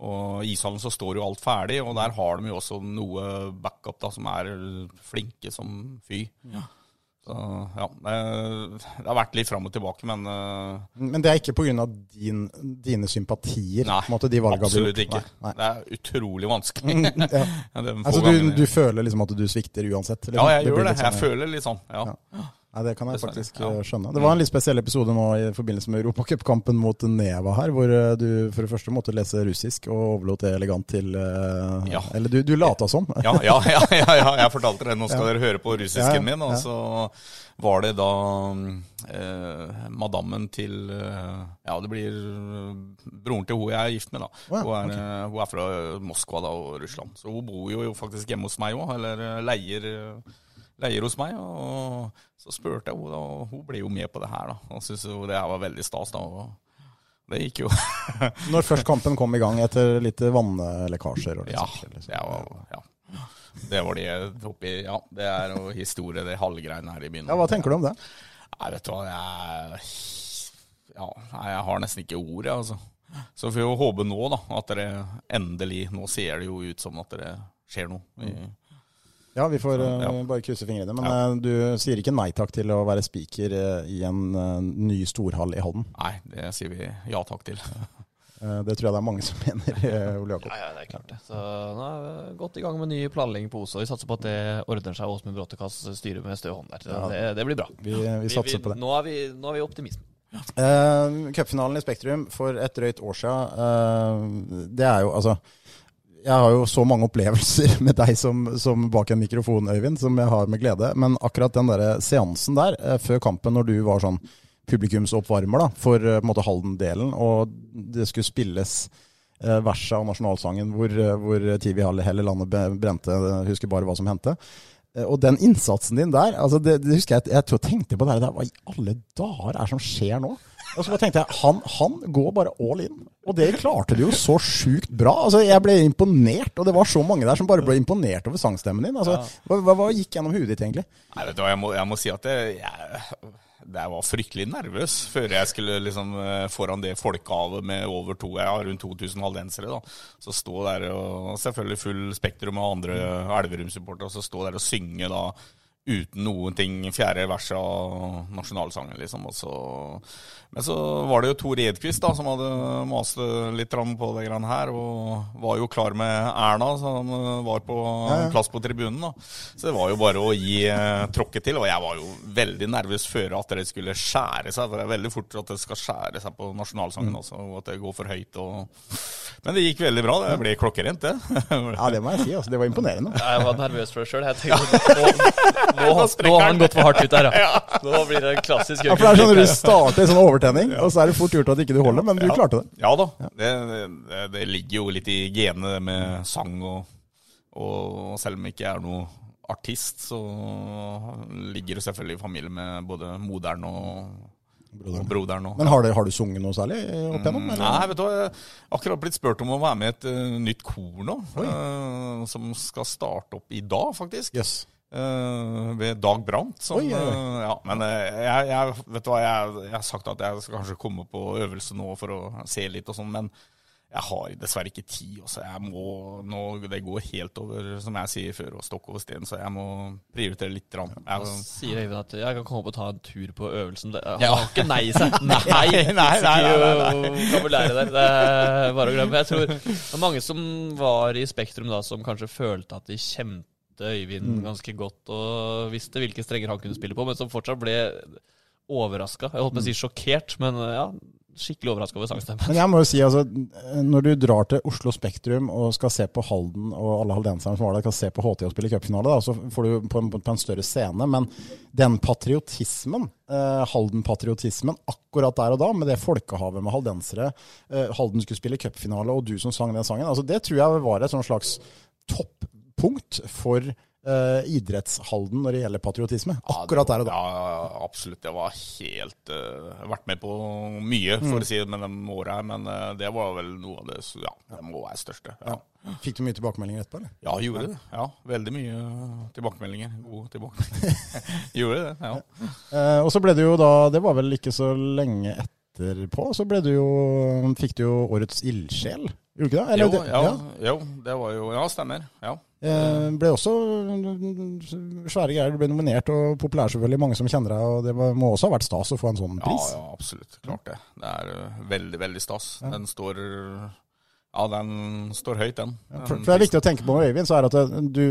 S4: Og ishallen så står jo alt ferdig, og der har de jo også noe backup da, som er flinke som fy. Så ja, det, har vært litt fram og tilbake, men eh,
S3: Men det er ikke pga. Din, dine sympatier?
S4: nei,
S3: måte, de
S4: absolutt ikke.
S3: Nei,
S4: Det er utrolig vanskelig.
S3: Mm, Ja. [laughs] Altså, du, du føler liksom at du svikter uansett? Liksom.
S4: ja, jeg
S3: Det
S4: gjør det.
S3: Sånn,
S4: Jeg
S3: ja.
S4: føler litt sånn. Ja.
S3: Nei, Det kan jeg faktisk
S4: ja.
S3: eh, skjønne. Det var en litt spesiell episode nå i forbindelse med Europacupkampen mot Neva her, hvor eh, du for det første måtte lese russisk og overlot det elegant til eh,
S4: Ja.
S3: Eller du, du lata som.
S4: Ja, ja, ja, jeg fortalte det. Nå [laughs] skal dere høre på russisken min. Og så var det da eh, madammen til Ja, det blir broren til hun jeg er gift med, da.
S3: Å
S4: hun, er, okay. hun er fra Moskva da, og Russland. Så hun bor jo faktisk hjemme hos meg òg, eller leier, leier hos meg. Og så spurte jeg henne, og hun ble jo med på det her, da. Og syntes jo det her var veldig stas, da. og det gikk jo [laughs]
S3: Når først kampen kom i gang etter litt vannlekkasjer. Og
S4: Ja,
S3: liksom.
S4: det var, ja. Det var det oppi Ja, det er jo historie, det halvgreiene her i byen.
S3: ja, Hva tenker du om det?
S4: Nei, vet du hva, jeg Ja, jeg har nesten ikke ord, jeg, altså. Så får vi jo håpe nå, da, at det endelig Nå ser det jo ut som at det skjer noe. I,
S3: Ja, vi får eh,
S4: Ja.
S3: bare krysse fingrene. Men
S4: Ja.
S3: eh, du sier ikke nei takk til å være spiker eh, i en eh, ny storhall i Halden.
S4: nei, det sier vi ja takk til. [laughs]
S3: Eh, det tror jeg det er mange som [laughs] mener, eh, Ole Jakob.
S2: Ja, ja, det er klart det. Så nå er vi godt i gang med ny planlegging på Oslo. Vi satser på at det ordner seg. Åsmund Bråttekas styrer med stø hånd der.
S3: Ja.
S2: Det, det blir bra.
S3: Vi, vi satser på det.
S2: Nå er vi, nå er vi optimisme.
S3: Uh, Cupfinalen i Spektrum for et drøyt år siden, uh, det er jo altså Jeg har jo så mange opplevelser [laughs] med deg som, som bak en mikrofon, Øyvind, som jeg har med glede. Men akkurat den der seansen der, eh, før kampen, når du var sånn publikumsoppvarmer da, for eh, på en måte Halden-delen, og det skulle spilles eh, verset av nasjonalsangen hvor, eh, hvor Hall hele landet brente, husker bare hva som hendte. Eh, Og den innsatsen din der, altså det, det husker jeg, jeg tror jeg tenkte på det der, hva i alle dager er det som skjer nå? Og så bare tenkte jeg, han, han går bare all in. Og det klarte du jo så sjukt bra. Altså Jeg ble imponert, og det var så mange der som bare ble imponert over sangstemmen din. Altså, hva, hva, hva gikk gjennom huet ditt egentlig?
S4: Nei, vet du hva, jeg må, jeg må si at det, jeg, jeg var fryktelig nervøs før jeg skulle liksom eh, foran det folkehavet med over to, ja, rundt 2000 haldensere. da. Så stå der og selvfølgelig full spektrum av andre Elverum-supportere, og så stå der og synge da uten noen ting, fjerde vers av nasjonalsangen, liksom. Og så, men så var det jo Tor Edquist da, som hadde mast litt på det grann her, og var jo klar med Erna, som var på
S3: ja.
S4: plass på tribunen. da. Så det var jo bare å gi eh, tråkket til. Og jeg var jo veldig nervøs før at det skulle skjære seg, for det er veldig fort at det skal skjære seg på nasjonalsangen også, og at det går for høyt. Og... Men det gikk veldig bra. Det ble klokkerent, det.
S3: Ja, det må jeg si. altså Det var imponerende.
S2: Jeg var nervøs for det sjøl. Jeg tenkte nå, [laughs] nå, har han gått for hardt ut der, [laughs] ja. Nå blir det en klassisk
S3: Ja, for det er sånn når du starter sånn overtenning, og så er det fort gjort at ikke du holder, men du klarte det.
S4: Ja da. Det, det, det ligger jo litt i genene det med sang, og, og selv om jeg ikke er noe artist, så ligger det selvfølgelig i familie med både moderen og broderen. Broderen
S3: Men har du, har du sunget noe særlig opp igjennom? eller?
S4: Nei, vet du. Jeg har akkurat blitt spurt om å være med i et uh, nytt kor nå. Uh, som skal starte opp i dag, faktisk.
S3: Yes.
S4: Eh, ved Dag Brandt. Som,
S3: Oi, ja. oi.
S4: eh, ja, men uh, jeg, jeg, vet du hva, jeg, jeg har sagt at jeg skal kanskje komme på øvelse nå for å se litt og sånn, men jeg har dessverre ikke tid. Også. Jeg må, nå, det går helt over, som jeg sier før, og stokk over sten, så jeg må prioritere litt. grann.
S2: Da
S4: Jeg,
S2: sier Øyvind at jeg kan komme opp og ta en tur på øvelsen. Det, har
S4: Ja.
S2: ikke nei i seg. [laughs] Nei,
S4: nei, nei, nei,
S2: der. Det er bare å glemme. Jeg tror det var mange som var i Spektrum da, som kanskje følte at de kjente Øyvind ganske godt og visste hvilke strenger han kunne spille på, men som fortsatt ble overraska. Jeg holdt på å si sjokkert, men ja. skikkelig overraska over sangstemmen.
S3: Men jeg må jo si, altså, når du drar til Oslo Spektrum og skal se på Halden og alle haldenserne som var der, skal se på HT og spille cupfinale, så får du på en, på en større scene. Men den patriotismen, eh, Halden-patriotismen akkurat der og da, med det folkehavet med haldensere, eh, Halden skulle spille cupfinale, og du som sang den sangen, altså, det tror jeg var et slags slags toppunkt for Uh, idrettshalden når det gjelder patriotisme. Akkurat der og da.
S4: Ja, absolutt. Jeg var helt uh, Vært med på mye, for å si det med de åra her, men uh, det var vel noe av det Ja, det må være største. Ja.
S3: Fikk du mye tilbakemeldinger etterpå, eller?
S4: Ja, gjorde det. Ja, Veldig mye tilbakemeldinger. Gode tilbakemeldinger. [laughs] gjorde det, ja.
S3: Uh, og så ble det jo da, det var vel ikke så lenge etterpå, så ble du jo, fikk du jo årets ildsjel. Gjorde du ikke det? Eller
S4: Jo,
S3: det-
S4: ja, jo, det var jo Ja, stemmer. Ja.
S3: Eh, ble også svære greier. Du ble nominert og populær, selvfølgelig. Mange som kjenner deg. Og det må også ha vært stas å få en sånn pris.
S4: ja, absolutt. Klart det. Det er uh, veldig, veldig stas. Den står Ja, den står høyt, den.
S3: For, for det er viktig å tenke på med Øyvind, så er at det, du,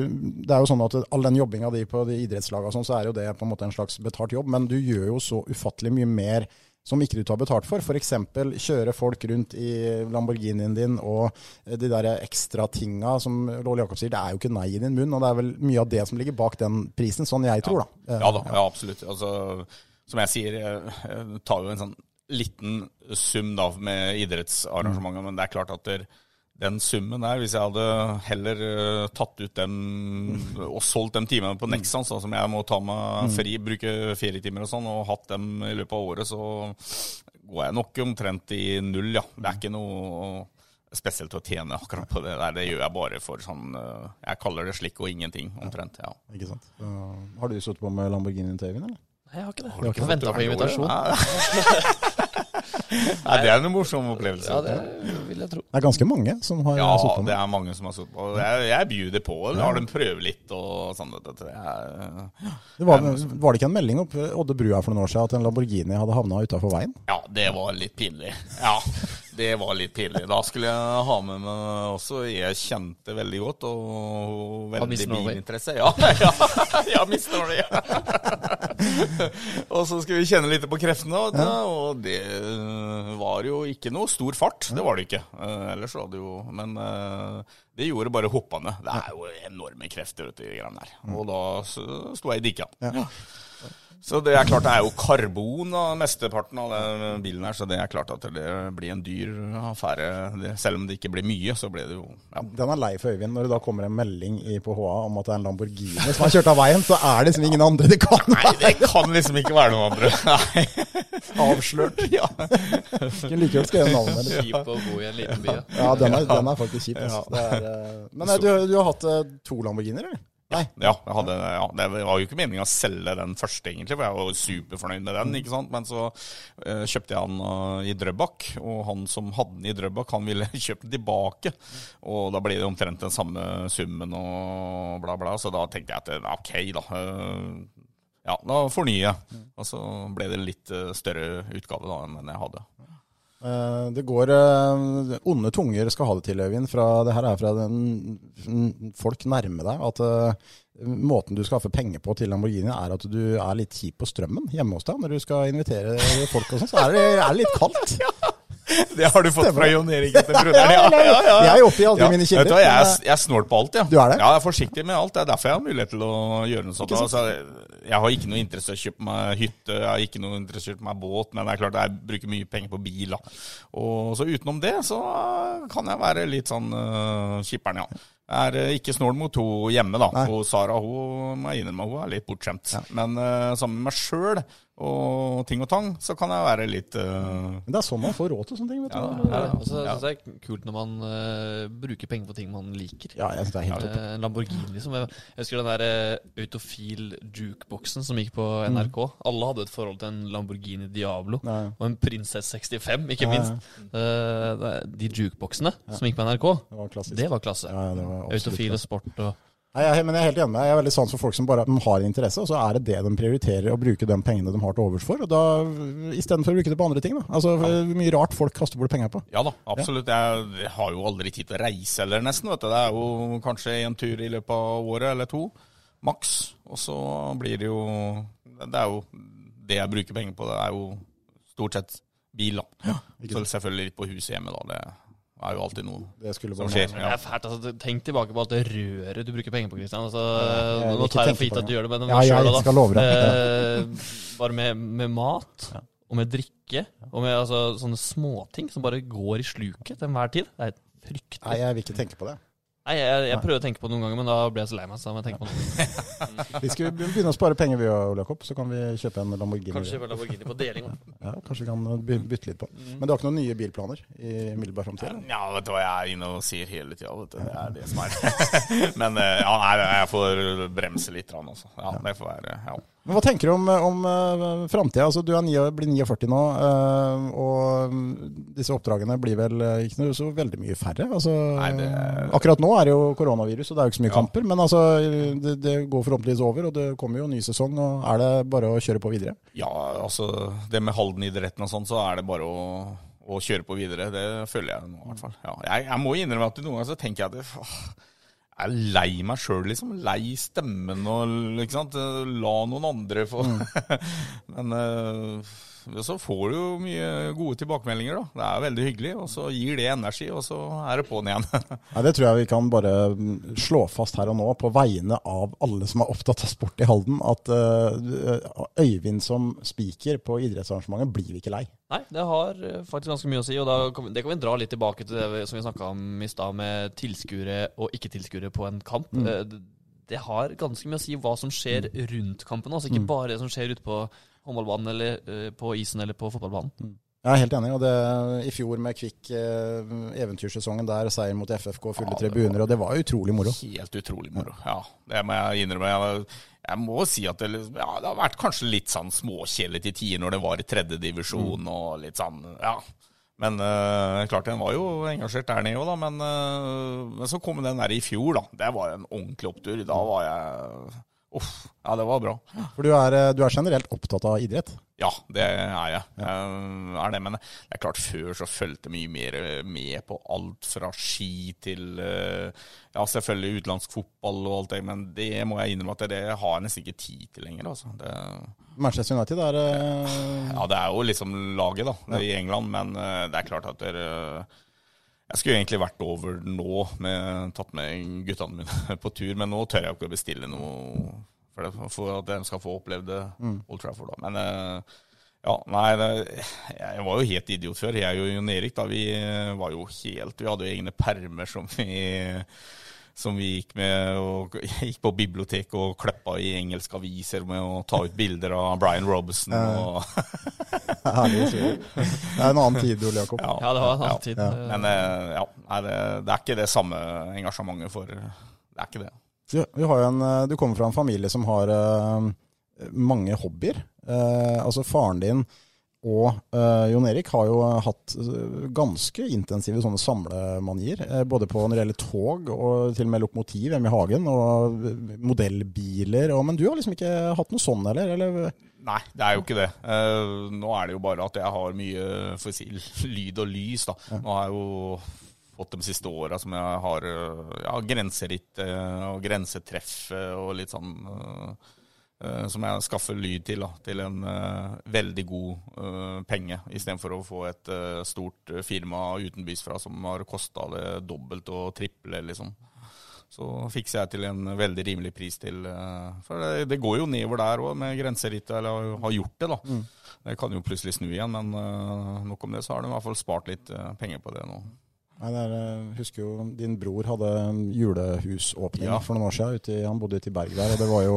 S3: det er jo sånn at all den jobbinga di på de idrettslagene, sånn, så er jo det på en måte en slags betalt jobb. Men du gjør jo så ufattelig mye mer som ikke du tar betalt for. F.eks. kjøre folk rundt i Lamborghinien din og de der ekstra tinga som Låle Jakob sier, det er jo ikke nei i din munn. Og det er vel mye av det som ligger bak den prisen, sånn jeg tror, da.
S4: Ja da, ja, absolutt. Altså, som jeg sier, jeg, tar jo en sånn liten sum da med idrettsarrangementer, men det er klart at der, den summen der, hvis jeg hadde heller uh, tatt ut dem og solgt de timene på Nexans, da, som jeg må ta meg fri, bruke ferietimer og sånn, og hatt dem i løpet av året, så går jeg nok omtrent i null, ja. Det er ikke noe spesielt å tjene akkurat på det der. Det gjør jeg bare for sånn eh, Jeg kaller det slik og ingenting, omtrent. ja.
S3: Ikke sant? Uh, har du sittet på med Lamborghini Øyvind, eller?
S2: Nei, jeg har ikke det.
S3: har ikke
S2: Jeg venta på invitasjon. [laughs] [laughs]
S4: Nei, det er en morsom opplevelse.
S2: Ja, det vil jeg tro.
S3: Det er ganske mange som har
S4: Ja,
S3: sittet Ja,
S4: det er mange som har sittet på. Jeg, jeg bjuder på, lar dem prøve litt og sånn. Det, det er,
S3: Det var, var det ikke en melding opp Odde bru her for noen år siden at en Lamborghini hadde havna utafor veien?
S4: ja, det var litt pinlig. Ja, det var litt pinlig. Da skulle jeg ha med meg også Jeg kjente veldig godt, og veldig
S2: Norway.
S4: Ja, [laughs] Ja, ja, ja Miss Norway. Ja. Og så skulle vi kjenne litt på kreftene, og, og det var jo ikke noe stor fart. Det var det ikke. Eh, ellers var det jo Men eh, det gjorde bare hoppende. Det er jo enorme krefter vet du, de greiene der. Og da sto jeg i dikka. Så det er klart det er jo karbon av mesteparten av den bilen her, så det er klart at det blir en dyr affære. Det, selv om det ikke blir mye, så blir det jo ja.
S3: Den er lei for Øyvind. Når det da kommer en melding i på HA om at det er en Lamborghini som har kjørt av veien, så er det liksom ingen andre det kan
S4: Nei, det kan liksom ikke være noen andre. Nei.
S3: avslørt.
S4: Ja.
S3: Kunne like godt skrevet navnet. Eller?
S2: Kjipt å bo i en liten by. ja.
S3: Ja, den er, den er faktisk kjip. Altså. Det er, eh, men eh, du, du har hatt eh, to Lamborghinier, eller?
S4: Ja, jeg hadde, ja, det var jo ikke meningen å selge den første, egentlig, for jeg var jo superfornøyd med den. ikke sant? Men så uh, kjøpte jeg den uh, i Drøbak, og han som hadde den i Drøbak, han ville [laughs] kjøpe den tilbake. Og da ble det omtrent den samme summen og bla, bla. Så da tenkte jeg at eh, ok, da. Uh, ja, da fornyer jeg. Og så ble det en litt større utgave da enn den jeg hadde.
S3: Eh, Det går eh, Onde tunger skal ha det til, Øyvind. Fra, det her er fra den, folk nærme deg. At eh, måten du skaffer penger på til Lamborghini, er at du er litt kjip på strømmen hjemme hos deg. Når du skal invitere folk og sånn, så er det, er det litt kaldt. [laughs] [laughs]
S4: Det har du fått
S3: Stemmer
S4: fra. Jon Erik etter broderen. [laughs]
S3: Ja, ja, ja. Jeg oppgir aldri mine kilder,
S4: du jeg, er- jeg er snål på alt, ja.
S3: Du er det?
S4: Ja, jeg er forsiktig med alt. Det er derfor jeg har mulighet til å gjøre noe sånt. Altså, jeg har ikke noe interesse i å kjøpe meg hytte, jeg har ikke noe interesse i å kjøpe meg båt, men det er klart jeg bruker mye penger på bil. Da. Og så utenom det, så kan jeg være litt sånn uh, kipperen, ja. Er eh, ikke snål mot henne hjemme, da.
S3: Nei.
S4: Og Sara hun må jeg innrømme hun er litt bortskjemt. Men uh, sammen med meg sjøl og ting og tang, så kan jeg være litt uh,
S3: Men det er sånn man får råd til sånne ting. vet du.
S4: Ja,
S2: Ja, og så syns jeg det er kult når man uh, bruker penger på ting man liker.
S3: Ja, jeg synes det er helt topp.
S2: En Lamborghini, liksom. Jeg jeg husker den der Autofil jukeboksen som gikk på NRK. Alle hadde et forhold til en Lamborghini Diablo.
S3: Ja, ja.
S2: Og en Prinsesse 65, ikke
S3: Ja, ja.
S2: minst. De jukeboksene som gikk på NRK,
S3: Det var klassisk.
S2: det var klasse.
S3: Ja, ja, det var
S2: Autofil og sport og
S3: Nei, jeg, men jeg er helt enig med deg. Jeg er veldig sans for folk som bare har interesse, og så er det det de prioriterer å bruke de pengene de har til overs for. Og da, Istedenfor å bruke det på andre ting. Da. Altså, Mye rart folk kaster bort penger på.
S4: Ja da, absolutt. Jeg, jeg har jo aldri tid til å reise eller nesten. vet du. Det er jo kanskje en tur i løpet av året, eller to, maks. Og så blir det jo Det er jo det jeg bruker penger på. Det er jo stort sett bil, da. Så selvfølgelig litt på huset hjemme, da. Det er jo alltid noe
S3: Det
S4: som
S3: bare
S4: skjer.
S2: Det er fælt, altså. Tenk tilbake på alt det røret du bruker penger på, Kristian. Altså,
S3: jeg
S2: nå tar jeg for gitt at du gjør det, men
S3: Ja, jeg
S2: selv da.
S3: skal love det.
S2: Eh, bare med, med mat
S3: Ja.
S2: og med drikke og med altså, sånne småting som bare går i sluket til enhver tid. Det er fryktelig.
S3: Nei, jeg vil ikke tenke på det.
S2: Nei, jeg, jeg prøver å tenke på det noen ganger, men da blir jeg så lei meg. Så da må jeg tenke på det.
S3: Vi skal begynne å spare penger vi og Ole Jakob, så kan vi kjøpe en Lamborghini.
S2: Kanskje kjøpe Lamborghini på deling.
S3: Ja, kanskje vi kan bytte litt på.
S2: Mm.
S3: Men du har ikke noen nye bilplaner i umiddelbar framtid?
S4: Ja, vet du hva jeg er inne og sier hele tida, vet du. Det er det som er. [laughs] Men eh, ja, nei, jeg får bremse litt, grann, altså. Ja, det får være Ja.
S3: Men Hva tenker du om, om uh, framtida? Altså, du er ni, blir 49 nå, uh, og mm, disse oppdragene blir vel eh, ikke noe så veldig mye færre? Altså,
S4: Nei, det-
S3: Akkurat nå er det jo koronavirus, og det er jo ikke så mye
S4: Ja.
S3: kamper. Men altså, det, det går forhåpentligvis over, og det kommer jo ny sesong. og Er det bare å kjøre på videre?
S4: Ja, altså det med Halden-idretten og sånn, så er det bare å, å kjøre på videre. Det føler jeg nå, i hvert fall. Ja, jeg, jeg må innrømme at noen ganger så tenker jeg at det, jeg er lei meg sjøl, liksom. Lei stemmen og ikke sant. La noen andre få [laughs] Men eh, så får du jo mye gode tilbakemeldinger, da. Det er veldig hyggelig. Og så gir det energi, og så er det på'n igjen. [laughs]
S3: Nei, Det tror jeg vi kan bare mm, slå fast her og nå, på vegne av alle som er opptatt av sport i Halden, at uh, Øyvind som spiker på idrettsarrangementet blir vi ikke lei.
S2: Nei, det har eh, faktisk ganske mye å si, og da kan, vi- det kan vi dra litt tilbake til det som vi snakka om i stad, med tilskuere og ikke-tilskuere på en kamp. Mm. det- Det har ganske mye å si hva som skjer rundt kampen, altså ikke bare det som skjer ute på håndballbanen eller eh, på isen eller på fotballbanen.
S3: Jeg er helt enig. og det, I fjor med Kvikk eh, eventyrsesongen der, seier mot FFK, fulle
S4: Ja,
S3: tribuner, og det var utrolig moro.
S4: Helt utrolig moro. Ja, det må jeg innrømme. Jeg, jeg må si at det, liksom- ja, det har vært kanskje litt sånn småkjedelig til tider når det var i tredjedivisjon og litt sånn, ja. Men øh, klart, den var jo engasjert der nede òg, da. Men, øh, men så kom den der i fjor, da. Det var en ordentlig opptur. Da var jeg Uff. Ja, det var bra.
S3: For du er, eh, du er generelt opptatt av idrett.
S4: Ja, det er jeg. Jeg er det, men det er klart før så fulgte mye mer med på alt fra ski til eh, Ja, selvfølgelig utenlandsk fotball og alt det, men det må jeg innrømme at det har jeg nesten ikke tid til lenger. Altså. Det,
S3: Manchester United er eh,
S4: ja, det er jo liksom laget da, det i England, men eh, det er klart at dere jeg skulle egentlig vært over nå, med, tatt med guttene mine [laughs] på tur, men nå tør jeg ikke å bestille noe for, det, for at de skal få opplevd det Old Trafford. da. Men eh, ja, nei, det, jeg var jo helt idiot før. Jeg og Jon Erik da, vi var jo helt Vi hadde jo egne permer som vi som vi gikk med og [laughs] gikk på biblioteket og kløppa i engelske aviser med å ta ut bilder av Brian Robson. Og, [laughs]
S3: herlig historie. Det er en annen tid, Ole Jakob.
S2: Ja, det var en annen
S4: ja.
S2: tid.
S3: Ja.
S2: Eh,
S4: Men eh, ja, det, det er ikke det samme engasjementet for Det er ikke det.
S3: Du, vi har jo en, eh, du kommer fra en familie som har uh, mange hobbyer. Uh, altså Faren din og uh, Jon Erik har jo hatt eh, ganske intensive sånne samlemanier. eh, både på når det gjelder tog og til og med lokomotiv hjemme i hagen, og eh, modellbiler. Og, men du har liksom ikke hatt noe sånn, eller? eller?
S4: Nei, det er jo ikke det. Uh, nå er det jo bare at jeg har mye for si, lyd og lys. da. Nå har jeg jo fått de siste åra som jeg har eh, ja, grenseritt eh, og grensetreff eh, og litt sånn eh, eh, som jeg skaffer lyd til, da, til en uh, veldig god uh, penge, istedenfor å få et uh, stort eh, firma utenbys fra som har kosta det dobbelt og triple, liksom. Så fikser jeg til en veldig rimelig pris til uh, For det, det går jo nedover der òg, med grenserittet, eller har gjort det, da. Det kan jo plutselig snu igjen, men eh, nok om det, så har de i hvert fall spart litt eh, penger på det nå.
S3: Jeg husker jo din bror hadde julehusåpning
S4: Ja.
S3: for noen år siden. I, han bodde ute i Berg der, og det var jo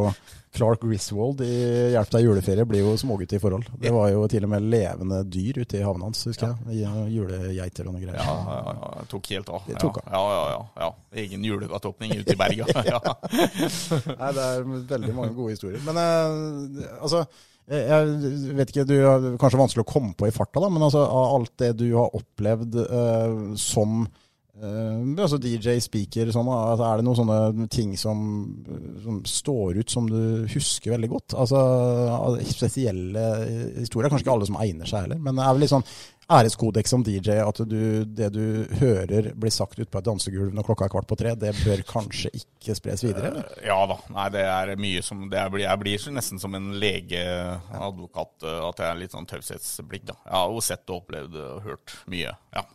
S3: Clark Griswold i Hjelp deg juleferie blir jo smågutt i forhold. Det var jo til og med levende dyr ute i havna hans, husker jeg. I- Julegeiter og noe greier.
S4: Ja, ja, ja, jeg tok helt av.
S3: Det tok av.
S4: Ja, ja, ja, ja. Egen julegateåpning ute i Berga. [laughs]
S3: Nei, det er veldig mange gode historier. Men eh, altså jeg jeg vet ikke, du er kanskje vanskelig å komme på i farta, da, men altså, av alt det du har opplevd uh, som Eh, altså DJ, speaker, sånn, altså, er det noen sånne ting som, som står ut som du husker veldig godt? Altså Spesielle historier. Kanskje ikke alle som egner seg heller, men det er vel litt sånn æreskodeks som DJ at du, det du hører blir sagt ute på et dansegulv når klokka er kvart på tre, det bør kanskje ikke spres videre? Eller?
S4: Eh, Ja da. Nei, det er mye som er, Jeg blir nesten som en legeadvokat. advokat, At jeg er litt sånn taushetsblikk, da. Jeg har jo sett og opplevd og hørt mye. Ja.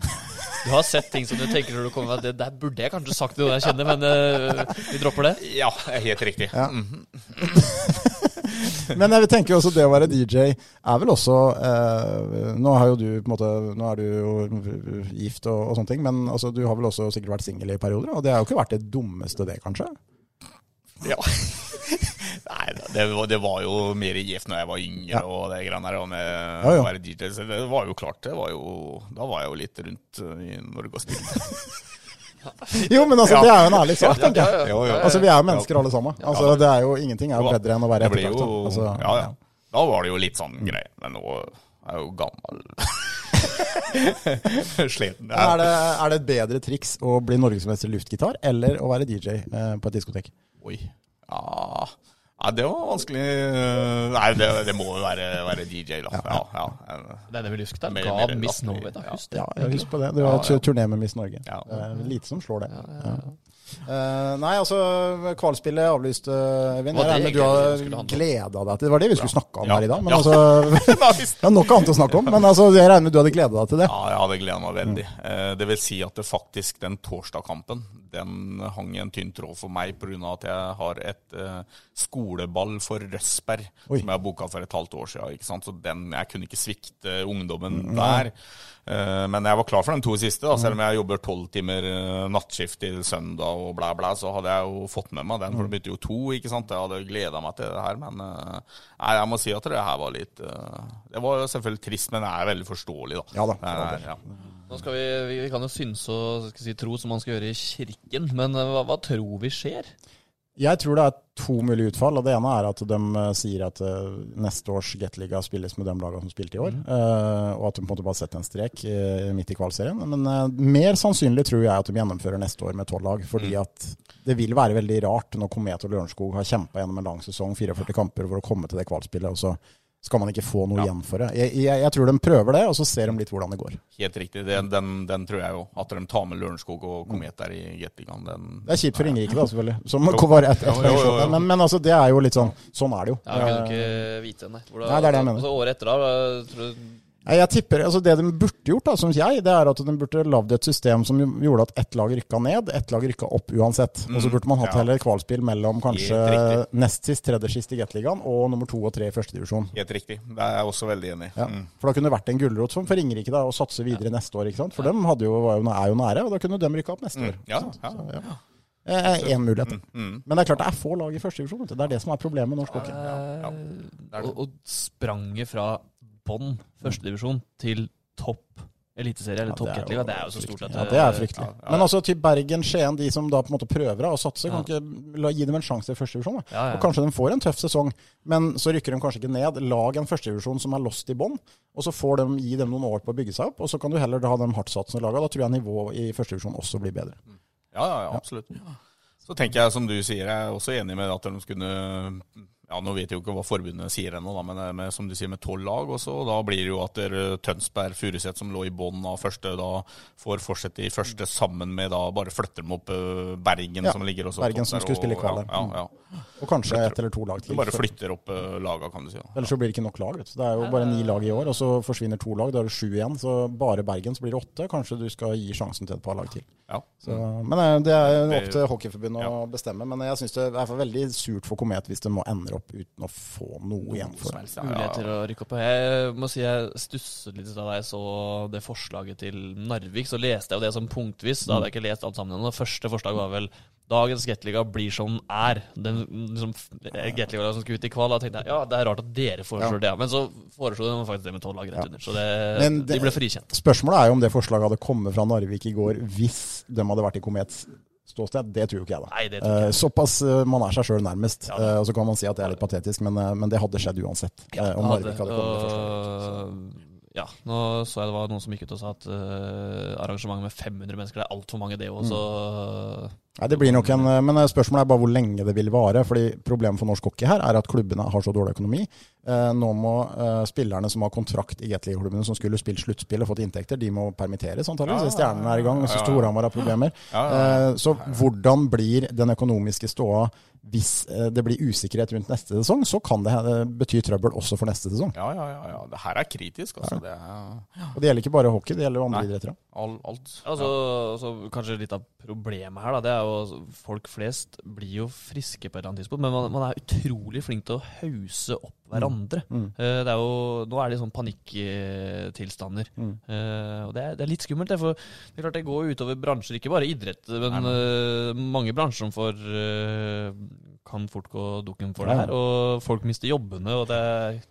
S4: [laughs]
S2: Du har sett ting som du tenker når du kommer med Det der burde jeg kanskje sagt til noen jeg kjenner, men uh, vi dropper det.
S4: Ja, helt riktig.
S3: Ja.
S4: Mhm. [laughs]
S3: Men jeg vil tenke også det å være DJ er vel også eh, Nå har jo du på en måte Nå er du jo gift og, og sånne ting, men altså, du har vel også sikkert vært singel i perioder? Og det har jo ikke vært det dummeste, det, kanskje?
S4: Ja. [laughs] Nei, det var, det var jo mer gift når jeg var yngre
S3: Ja.
S4: og det greiene der. Med
S3: Ja, ja.
S4: å være DJ, så det var jo klart. Det var jo, da var jeg jo litt rundt uh, i Norge og spilte. [laughs]
S3: Jo, men altså,
S4: Ja.
S3: det er jo en ærlig sak, tenker jeg.
S4: Jo, jo.
S3: Altså, Vi er jo mennesker alle sammen. Altså, det er jo Ingenting er jo bedre enn å være ettertrakta. Altså,
S4: ja, ja. Da var det jo litt sånn greie. Men nå er jeg jo gammel. [laughs] Sliten.
S3: Er, det, er det et bedre triks å bli norgesmester i luftgitar eller å være DJ eh, på et diskotek?
S4: Oi. Ja. ja, det var vanskelig. Nei, det, det må jo være, være DJ, da. Ja, ja.
S2: Det er det vi husker der. Ga
S4: mer
S2: Miss. Norway, da.
S4: Ja.
S2: Husk det.
S3: Ja, husker på det. Det var
S4: Ja, ja.
S3: et turné med Miss Norge.
S4: Ja.
S3: Det er lite som slår det. Ja. Eh, nei, altså, kvalspillet avlyste, avlyst, uh, Eivind.
S2: Det,
S3: det du har gleda deg til Det var det vi skulle snakke om
S4: Ja.
S3: her i dag. Men
S4: Ja.
S3: altså, [laughs] er nok annet å snakke om. Men altså, jeg regner med du hadde gleda deg til det.
S4: Ja, jeg hadde gleda meg veldig. Eh, Det vil si at det faktisk den torsdagkampen, den hang i en tynn tråd for meg pga. at jeg har et uh, skoleball for Røsberg
S3: Oi.
S4: som jeg har booka for et halvt år siden. Ikke sant? Så den, jeg kunne ikke svikte ungdommen der. Uh, Men jeg var klar for de to siste, da. selv om jeg jobber tolv timer eh, nattskift til søndag og blæ, blæ, så hadde jeg jo fått med meg den. For det begynte jo to, ikke sant. Jeg hadde gleda meg til det her, men uh, nei, jeg må si at det her var litt Det var jo selvfølgelig trist, men det er veldig forståelig, da.
S3: Ja da,
S4: Det er, ja.
S2: Nå skal vi, vi, vi kan jo synse og skal si, tro som man skal gjøre i kirken, men eh, hva, hva tror vi skjer?
S3: Jeg tror det er to mulige utfall. og Det ene er at de eh, sier at eh, neste års Gateliga spilles med de lagene som spilte i år. mm. og at de på en måte bare setter en strek midt i kvalserien. Men mer sannsynlig tror jeg at de gjennomfører neste år med tolv lag. Fordi at det vil være veldig rart når Komet og Lørenskog har kjempa gjennom en lang sesong, 44 kamper, for å komme til det kvalspillet. og så skal man ikke få noe
S4: Ja.
S3: igjen for det. Jeg, jeg, jeg tror de prøver det, og så ser de litt hvordan det går.
S4: Helt riktig. Den, den, den tror jeg jo. At de tar med Lørenskog og Komet der i Gateligaen.
S3: Det er kjipt for Ingerike, da, selvfølgelig. Som var et, et,
S4: et.
S3: Men, men altså, det er jo litt sånn Sånn er det jo.
S2: Ja, Vi kan jo ikke vite, nei. Hvordan,
S3: Nei, det er det jeg mener.
S2: Altså, året etter, da? tror du-
S3: Jeg tipper, altså Det de burde gjort, da, syns jeg, det er at de burde lagd et system som gjorde at ett lag rykka ned, ett lag rykka opp uansett. Og så burde man hatt
S4: ja.
S3: heller kvalspill mellom kanskje nest sist, tredje sist i Gateligaen og nummer to og tre i førstedivisjon.
S4: Helt riktig. Det er jeg også veldig enig i.
S3: Ja.
S4: Mm.
S3: For da kunne det vært en gulrot som for Ringerike da, å satse videre neste år. ikke sant? For de hadde jo, var jo, er jo nære, og da kunne de rykka opp neste år.
S4: Mm.
S3: år.
S4: ja.
S3: Så, ja. Eh, En mulighet. Mm,
S4: Mm.
S3: Men det er klart det er få lag i første divisjon. Det er det som er problemet med norsk hockey.
S4: ja. ja. er.
S2: Og, og spranget fra bånn førstedivisjon til topp eliteserie eller
S3: Ja,
S2: topp
S3: jo
S2: det er jo så stort at
S3: Ja, det er fryktelig.
S4: Ja, ja.
S3: Men altså til Bergen, Skien, de som da på en måte prøver å satse, kan
S2: Ja.
S3: ikke la, gi dem en sjanse i førstedivisjon.
S2: Ja, ja.
S3: Og Kanskje de får en tøff sesong, men så rykker de kanskje ikke ned. Lag en førstedivisjon som er lost i bånn, og så får de, gi dem noen år på å bygge seg opp. Og så kan du heller ha de hardtsatsende lagene. Da tror jeg nivået i førstedivisjon også blir bedre.
S4: Ja, ja, ja, absolutt. Så tenker jeg, som du sier, jeg er også enig med at de skulle ja, Nå vet jeg jo ikke hva forbundet sier ennå, men eh, med, som du sier, med tolv lag også. Og da blir det jo at Tønsberg, Furuset, som lå i bånn av første, da får fortsette i første sammen med da bare flytter dem opp eh, Bergen,
S3: Ja,
S4: som ligger også
S3: Bergen som skulle spille
S4: og-
S3: kveld der.
S4: Ja, ja, ja.
S3: Og kanskje ett eller to lag
S4: Du
S3: til.
S4: bare flytter opp uh, laga, kan du si. Da.
S3: Ellers så blir det ikke nok lag. Vet du. Det er jo bare ni lag i år, og så forsvinner to lag. Da er det sju igjen. Så bare Bergen så blir det åtte. Kanskje du skal gi sjansen til et par lag til.
S4: Ja.
S3: Så, men det er jo opp til Hockeyforbundet å bestemme. Men jeg syns det er veldig surt for Komet hvis det må ender opp uten å få noe igjen for det.
S2: Muligheter å rykke opp. Jeg må si jeg stusset litt da jeg så det forslaget til Narvik. Så leste jeg jo det som punktvis. Da hadde jeg ikke lest alt sammen ennå. Det første forslaget var vel Dagens Gateliga blir som den er. Den liksom, Gateliga som skal ut i kval. Da tenkte jeg ja, det er rart at dere foreslår det. Men så foreslo de faktisk det med tolv lag rett
S3: Ja.
S2: under. Så det,
S3: det-
S2: de ble frikjent.
S3: Spørsmålet er jo om det forslaget hadde kommet fra Narvik i går hvis de hadde vært i Komets ståsted. Det tror jo ikke jeg, da.
S2: Nei, det tror jeg
S3: Eh, såpass eh, man er seg sjøl nærmest.
S2: Ja.
S3: Eh, og så kan man si at det er litt patetisk, men, eh, men det hadde skjedd uansett. Ja, om Narvik hadde kommet. Så-
S2: og- ja, nå så jeg det var noen som gikk ut og sa at uh, arrangementet med 500 mennesker, det er altfor mange, det òg. Så
S3: Nei, det blir nok en, Men eh, spørsmålet er bare hvor lenge det vil vare. fordi Problemet for norsk hockey her er at klubbene har så dårlig økonomi. Eh, nå må eh, spillerne som har kontrakt i Gateliga-klubbene, som skulle spilt sluttspill og fått inntekter, de må permitteres antakeligvis. Ja, Stjernene er i gang. Så. Storhamar har problemer.
S4: Ja, ja, ja.
S3: Eh, så hvordan blir den økonomiske ståa hvis eh, det blir usikkerhet rundt neste sesong? Så kan det eh, bety trøbbel også for neste sesong.
S4: Ja, ja, ja, ja. Det her er kritisk, altså. Det er
S3: Og det gjelder ikke bare hockey, det gjelder jo andre idretter òg.
S2: altså, altså, kanskje litt av problemet her, da, det er jo altså, folk flest blir jo friske på et eller annet tidspunkt, men man, man er utrolig flink til å hause opp hverandre.
S3: Mm.
S2: Uh, det er jo, nå er det sånn panikktilstander.
S3: Mm.
S2: Uh, og det er, det er litt skummelt, det, for det er klart det går utover bransjer, ikke bare idrett, men uh, mange bransjer som får kan fort gå dukken for det her. Og folk mister jobbene, og det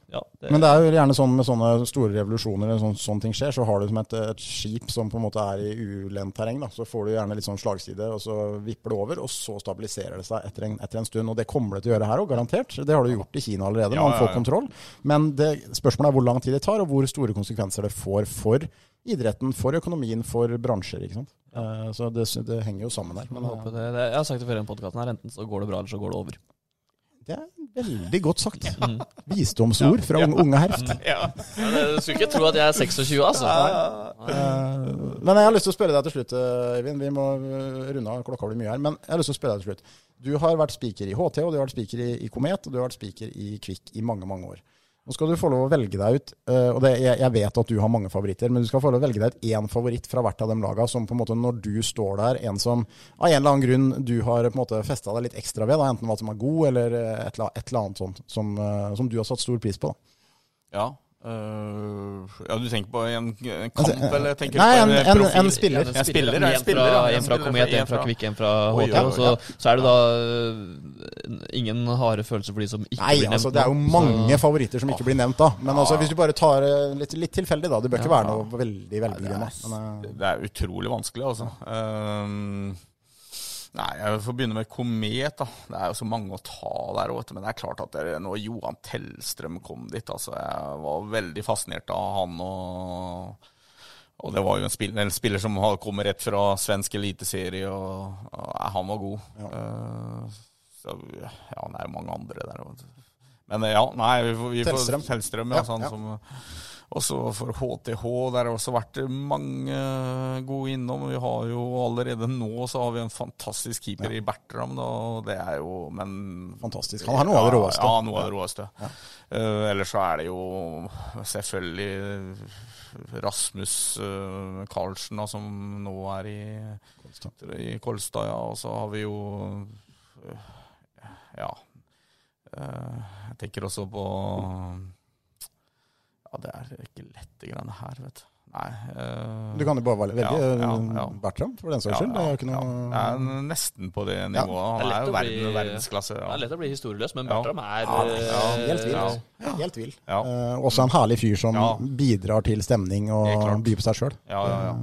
S2: Ja. Det,
S3: Men det er jo gjerne sånn med sånne store revolusjoner, eller sånn, sånne ting skjer, så har du som et, et skip som på en måte er i ulendt terreng. da, Så får du gjerne litt sånn slagside, og så vipper det over, og så stabiliserer det seg etter en, etter en stund. Og det kommer det til å gjøre her òg, garantert. Det har du gjort i Kina allerede.
S4: Ja,
S3: Man
S4: ja,
S3: får
S4: ja.
S3: kontroll. Men det, spørsmålet er hvor lang tid det tar, og hvor store konsekvenser det får for idretten, for økonomien, for bransjer. ikke sant? Uh, Så det, det henger jo sammen der. Men
S2: håper
S3: eh,
S2: det, det, jeg har sagt det før i podkasten her, enten så går det bra, eller så går det over.
S3: det er veldig godt sagt. [laughs]
S2: Mm.
S3: Visdomsord fra unge, unge herft. [laughs]
S4: Ja.
S2: du skulle ikke tro at jeg er 26, altså.
S3: Eh, Men jeg har lyst til å spørre deg til slutt, Eivind. Vi må runde av, klokka blir mye her. Men jeg har lyst til å spørre deg til slutt. Du har vært spiker i HT, og du har vært spiker i, i Komet, og du har vært spiker i Kvikk i mange, mange år. Nå skal du få lov å velge deg ut, eh, og det, jeg, jeg vet at du har mange favoritter, men du skal få lov å velge deg ut én favoritt fra hvert av de laga, som på en måte når du står der, en som av en eller annen grunn du har på en måte festa deg litt ekstra ved, da, enten hva som er god, eller eh, et, et eller annet sånt, som, eh, som du har satt stor pris på. Da.
S4: Ja. Øh, ja, du tenker på en, en kamp,
S3: Altså,
S4: eller tenker
S3: Nei,
S4: på
S3: en, en,
S4: profil?
S3: en spiller.
S4: En spiller, ja, en
S2: En
S4: spiller,
S2: fra, en
S4: en
S2: fra Komet,
S4: en
S2: en fra Kvikk, en fra HT. så, så er det da øh, ingen harde følelser for de som ikke
S3: Nei,
S2: blir nevnt.
S3: altså det er jo mange
S2: Så-
S3: favoritter som ikke blir nevnt da. Men
S4: Ja.
S3: altså hvis du bare tar det litt, litt tilfeldig da, det bør ikke
S2: Ja.
S3: være noe veldig velbegrunna.
S4: det,
S3: eh,
S4: det er utrolig vanskelig, altså. Ehm, nei, jeg får begynne med Komet. da. Det er jo så mange å ta der òg. Men det er klart at det, når Johan Tellstrøm kom dit altså, Jeg var veldig fascinert av han. og... Og det var jo en spiller, en spiller som kommer rett fra svensk eliteserie, og, og han var god. Eh, så, ja, det er jo mange andre der. Men eh, ja, nei, vi får, vi
S3: Tellstrøm.
S4: Tellstrøm, ja,
S3: Ja,
S4: sånn
S3: ja.
S4: som og så for HTH, der har også vært mange gode innom. Vi har jo allerede nå så har vi en fantastisk keeper i Bertram, da, og det er jo Men
S3: Fantastisk. Han har noe av det råeste.
S4: Ja, noe av det råeste. Eh, ellers så er det jo selvfølgelig Rasmus uh, Karlsen, da, som nå er i, i Kolstad, ja. Og så har vi jo uh, Ja. Jeg tenker også på Ja, det er ikke lett, de greiene her, vet du. Nei. eh,
S3: Du kan jo bare velge
S4: Ja, ja,
S3: eh,
S4: ja.
S3: Bertram, for den saks skyld. Det er jo ikke
S4: ja.
S3: noe
S4: er nesten på det nivået. Han er jo verden,
S2: bli-
S4: verdensklasse.
S2: Det er lett å bli historieløs, men Bertram er
S3: Ja,
S2: øh,
S3: Helt vill.
S4: Ja.
S3: Helt vill.
S4: Ja.
S3: Eh, også en herlig fyr som
S4: Ja.
S3: bidrar til stemning og byr på seg sjøl.
S4: Ja, ja,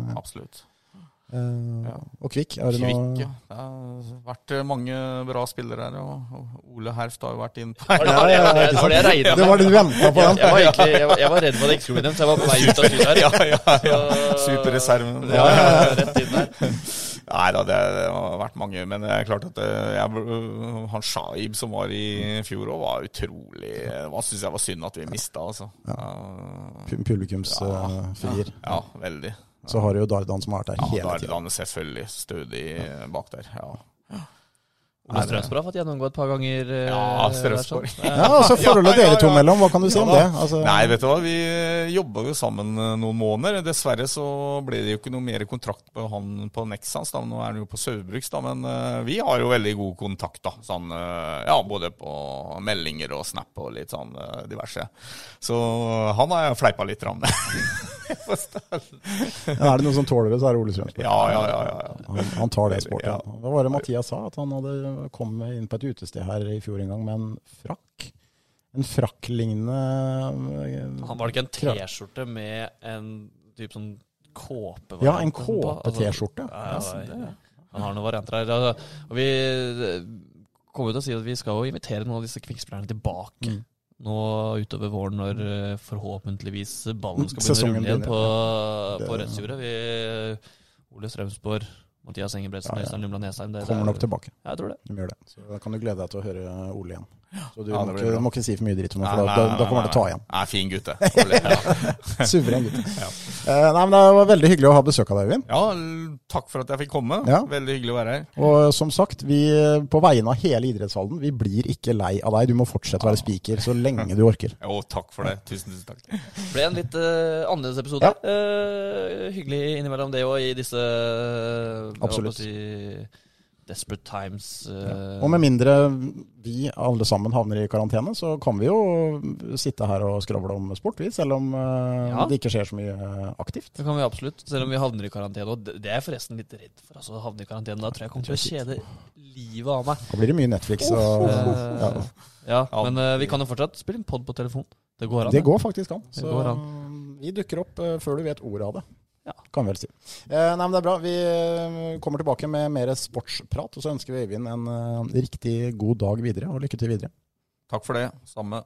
S4: ja, absolutt. Ja.
S3: Og Kvikk, er det
S4: Kvikk,
S3: noe
S4: ja. Det har vært eh, mange bra spillere her, og Ole Herft har jo vært inn på
S2: Var det var det, var det, jeg
S3: Det var det du venta på,
S2: Jeg, jeg, var egentlig, jeg, var, jeg var redd for at jeg ikke skulle bli nevnt, så jeg var på vei ut av studiet her. [laughs]
S4: Ja, ja, ja. Superreserven.
S2: Ja, ja, ja, rett inn der. [laughs]
S4: Nei da, det, det har vært mange. Men det er klart at eh, jeg, han Shaib som var i fjor òg, var utrolig Hva syns jeg var synd at vi mista, altså. Ja,
S3: Publikumsfrier.
S4: Ja, ja, veldig.
S3: Så har du jo Dardan som har vært der hele
S4: tiden.
S3: Ja,
S4: Dardan selvfølgelig stødig bak der. Ja.
S2: Ole Strømsborg har fått gjennomgå et par ganger. øh,
S4: Ja,
S2: der,
S4: Strømsborg.
S2: sånn.
S3: Ja, altså Forholdet
S4: Ja, ja,
S3: dere to mellom, hva kan du si
S4: Ja
S3: om det? Altså,
S4: Nei, vet du hva, vi jobba jo sammen eh, noen måneder. Dessverre så ble det jo ikke noe mer kontrakt på han på Nexans, da. Nå er han jo på Saugbruks, da. Men eh, vi har jo veldig god kontakt, da. Sånn, eh, ja, både på meldinger og Snap og litt sånn eh, diverse. Så han har jeg fleipa litt med. [laughs]
S3: Ja, er det noen som tåler det, så er det Ole Strømsborg.
S4: ja, ja, ja, ja, ja.
S3: Han, han tar det sportet.
S4: Ja.
S3: Hva var det Mathias sa? At han hadde kommet inn på et utested her i fjor en gang med en frakk? En frakklignende
S2: Han var det ikke en T-skjorte med en type sånn kåpe?
S3: Ja, en?
S2: Altså,
S3: kåpe-T-skjorte.
S2: Ja, ja, han har noen varianter her. Altså, og vi eh, kommer jo til å si at vi skal jo invitere noen av disse kvikkspillerne tilbake.
S3: Mm.
S2: nå utover våren når eh, forhåpentligvis ballen skal begynne å rulle igjen på, på rettsjordet. Ole Strømsborg, Mathias Engebretsen. Øystein Lumland Nesheim.
S3: Kommer nok tilbake.
S2: Ja, jeg tror det.
S3: De gjør det. Så da kan du glede deg til å høre Ole igjen. Så du
S4: Ja,
S3: må, ikke, må ikke si for mye dritt om det, for
S4: nei,
S3: da,
S4: nei,
S3: da kommer han til å ta igjen.
S4: Nei, fin gutte. [laughs] [laughs] [laughs] Ja.
S3: Suveren gutte Eh, nei, men Det var veldig hyggelig å ha besøk av deg, Øyvind.
S4: ja, takk for at jeg fikk komme.
S3: Ja.
S4: Veldig hyggelig å være her.
S3: Og som sagt, vi på vegne av hele idrettshallen, vi blir ikke lei av deg. Du må fortsette å være speaker så lenge du orker.
S4: Jo, takk for det. Tusen, tusen takk.
S2: Det ble en litt uh, annerledes episode.
S3: Ja.
S2: Eh, hyggelig innimellom det òg, i disse eh, jeg
S3: Absolutt.
S2: Desperate times. Ja.
S3: Og med mindre vi alle sammen havner i karantene, så kan vi jo sitte her og skravle om sport, vi, selv om eh,
S2: Ja.
S3: det ikke skjer så mye eh, aktivt.
S2: Det kan vi absolutt, selv om vi havner i karantene. Og det er jeg forresten litt redd for. altså å havne i karantene. Da tror jeg jeg kommer til å kjede livet av meg.
S3: Da blir det mye Netflix. Og,
S2: Eh,
S3: ja.
S2: ja,
S4: Ja.
S2: men eh, vi kan jo fortsatt spille en pod på telefon. Det går an.
S3: Det går faktisk an. Så
S2: går
S3: vi dukker opp eh, før du vet ordet av det.
S2: Ja.
S3: Kan vi vel si. Eh, nei, men det er bra. Vi eh, kommer tilbake med mer sportsprat. Og så ønsker vi Øyvind en eh, riktig god dag videre, og lykke til videre.
S4: Takk for det. Samme.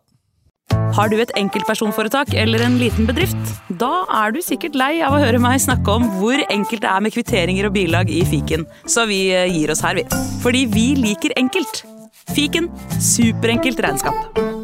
S5: Har du et enkeltpersonforetak eller en liten bedrift? Da er du sikkert lei av å høre meg snakke om hvor enkelt det er med kvitteringer og bilag i fiken, så vi eh, gir oss her, vi. Fordi vi liker enkelt. Fiken superenkelt regnskap.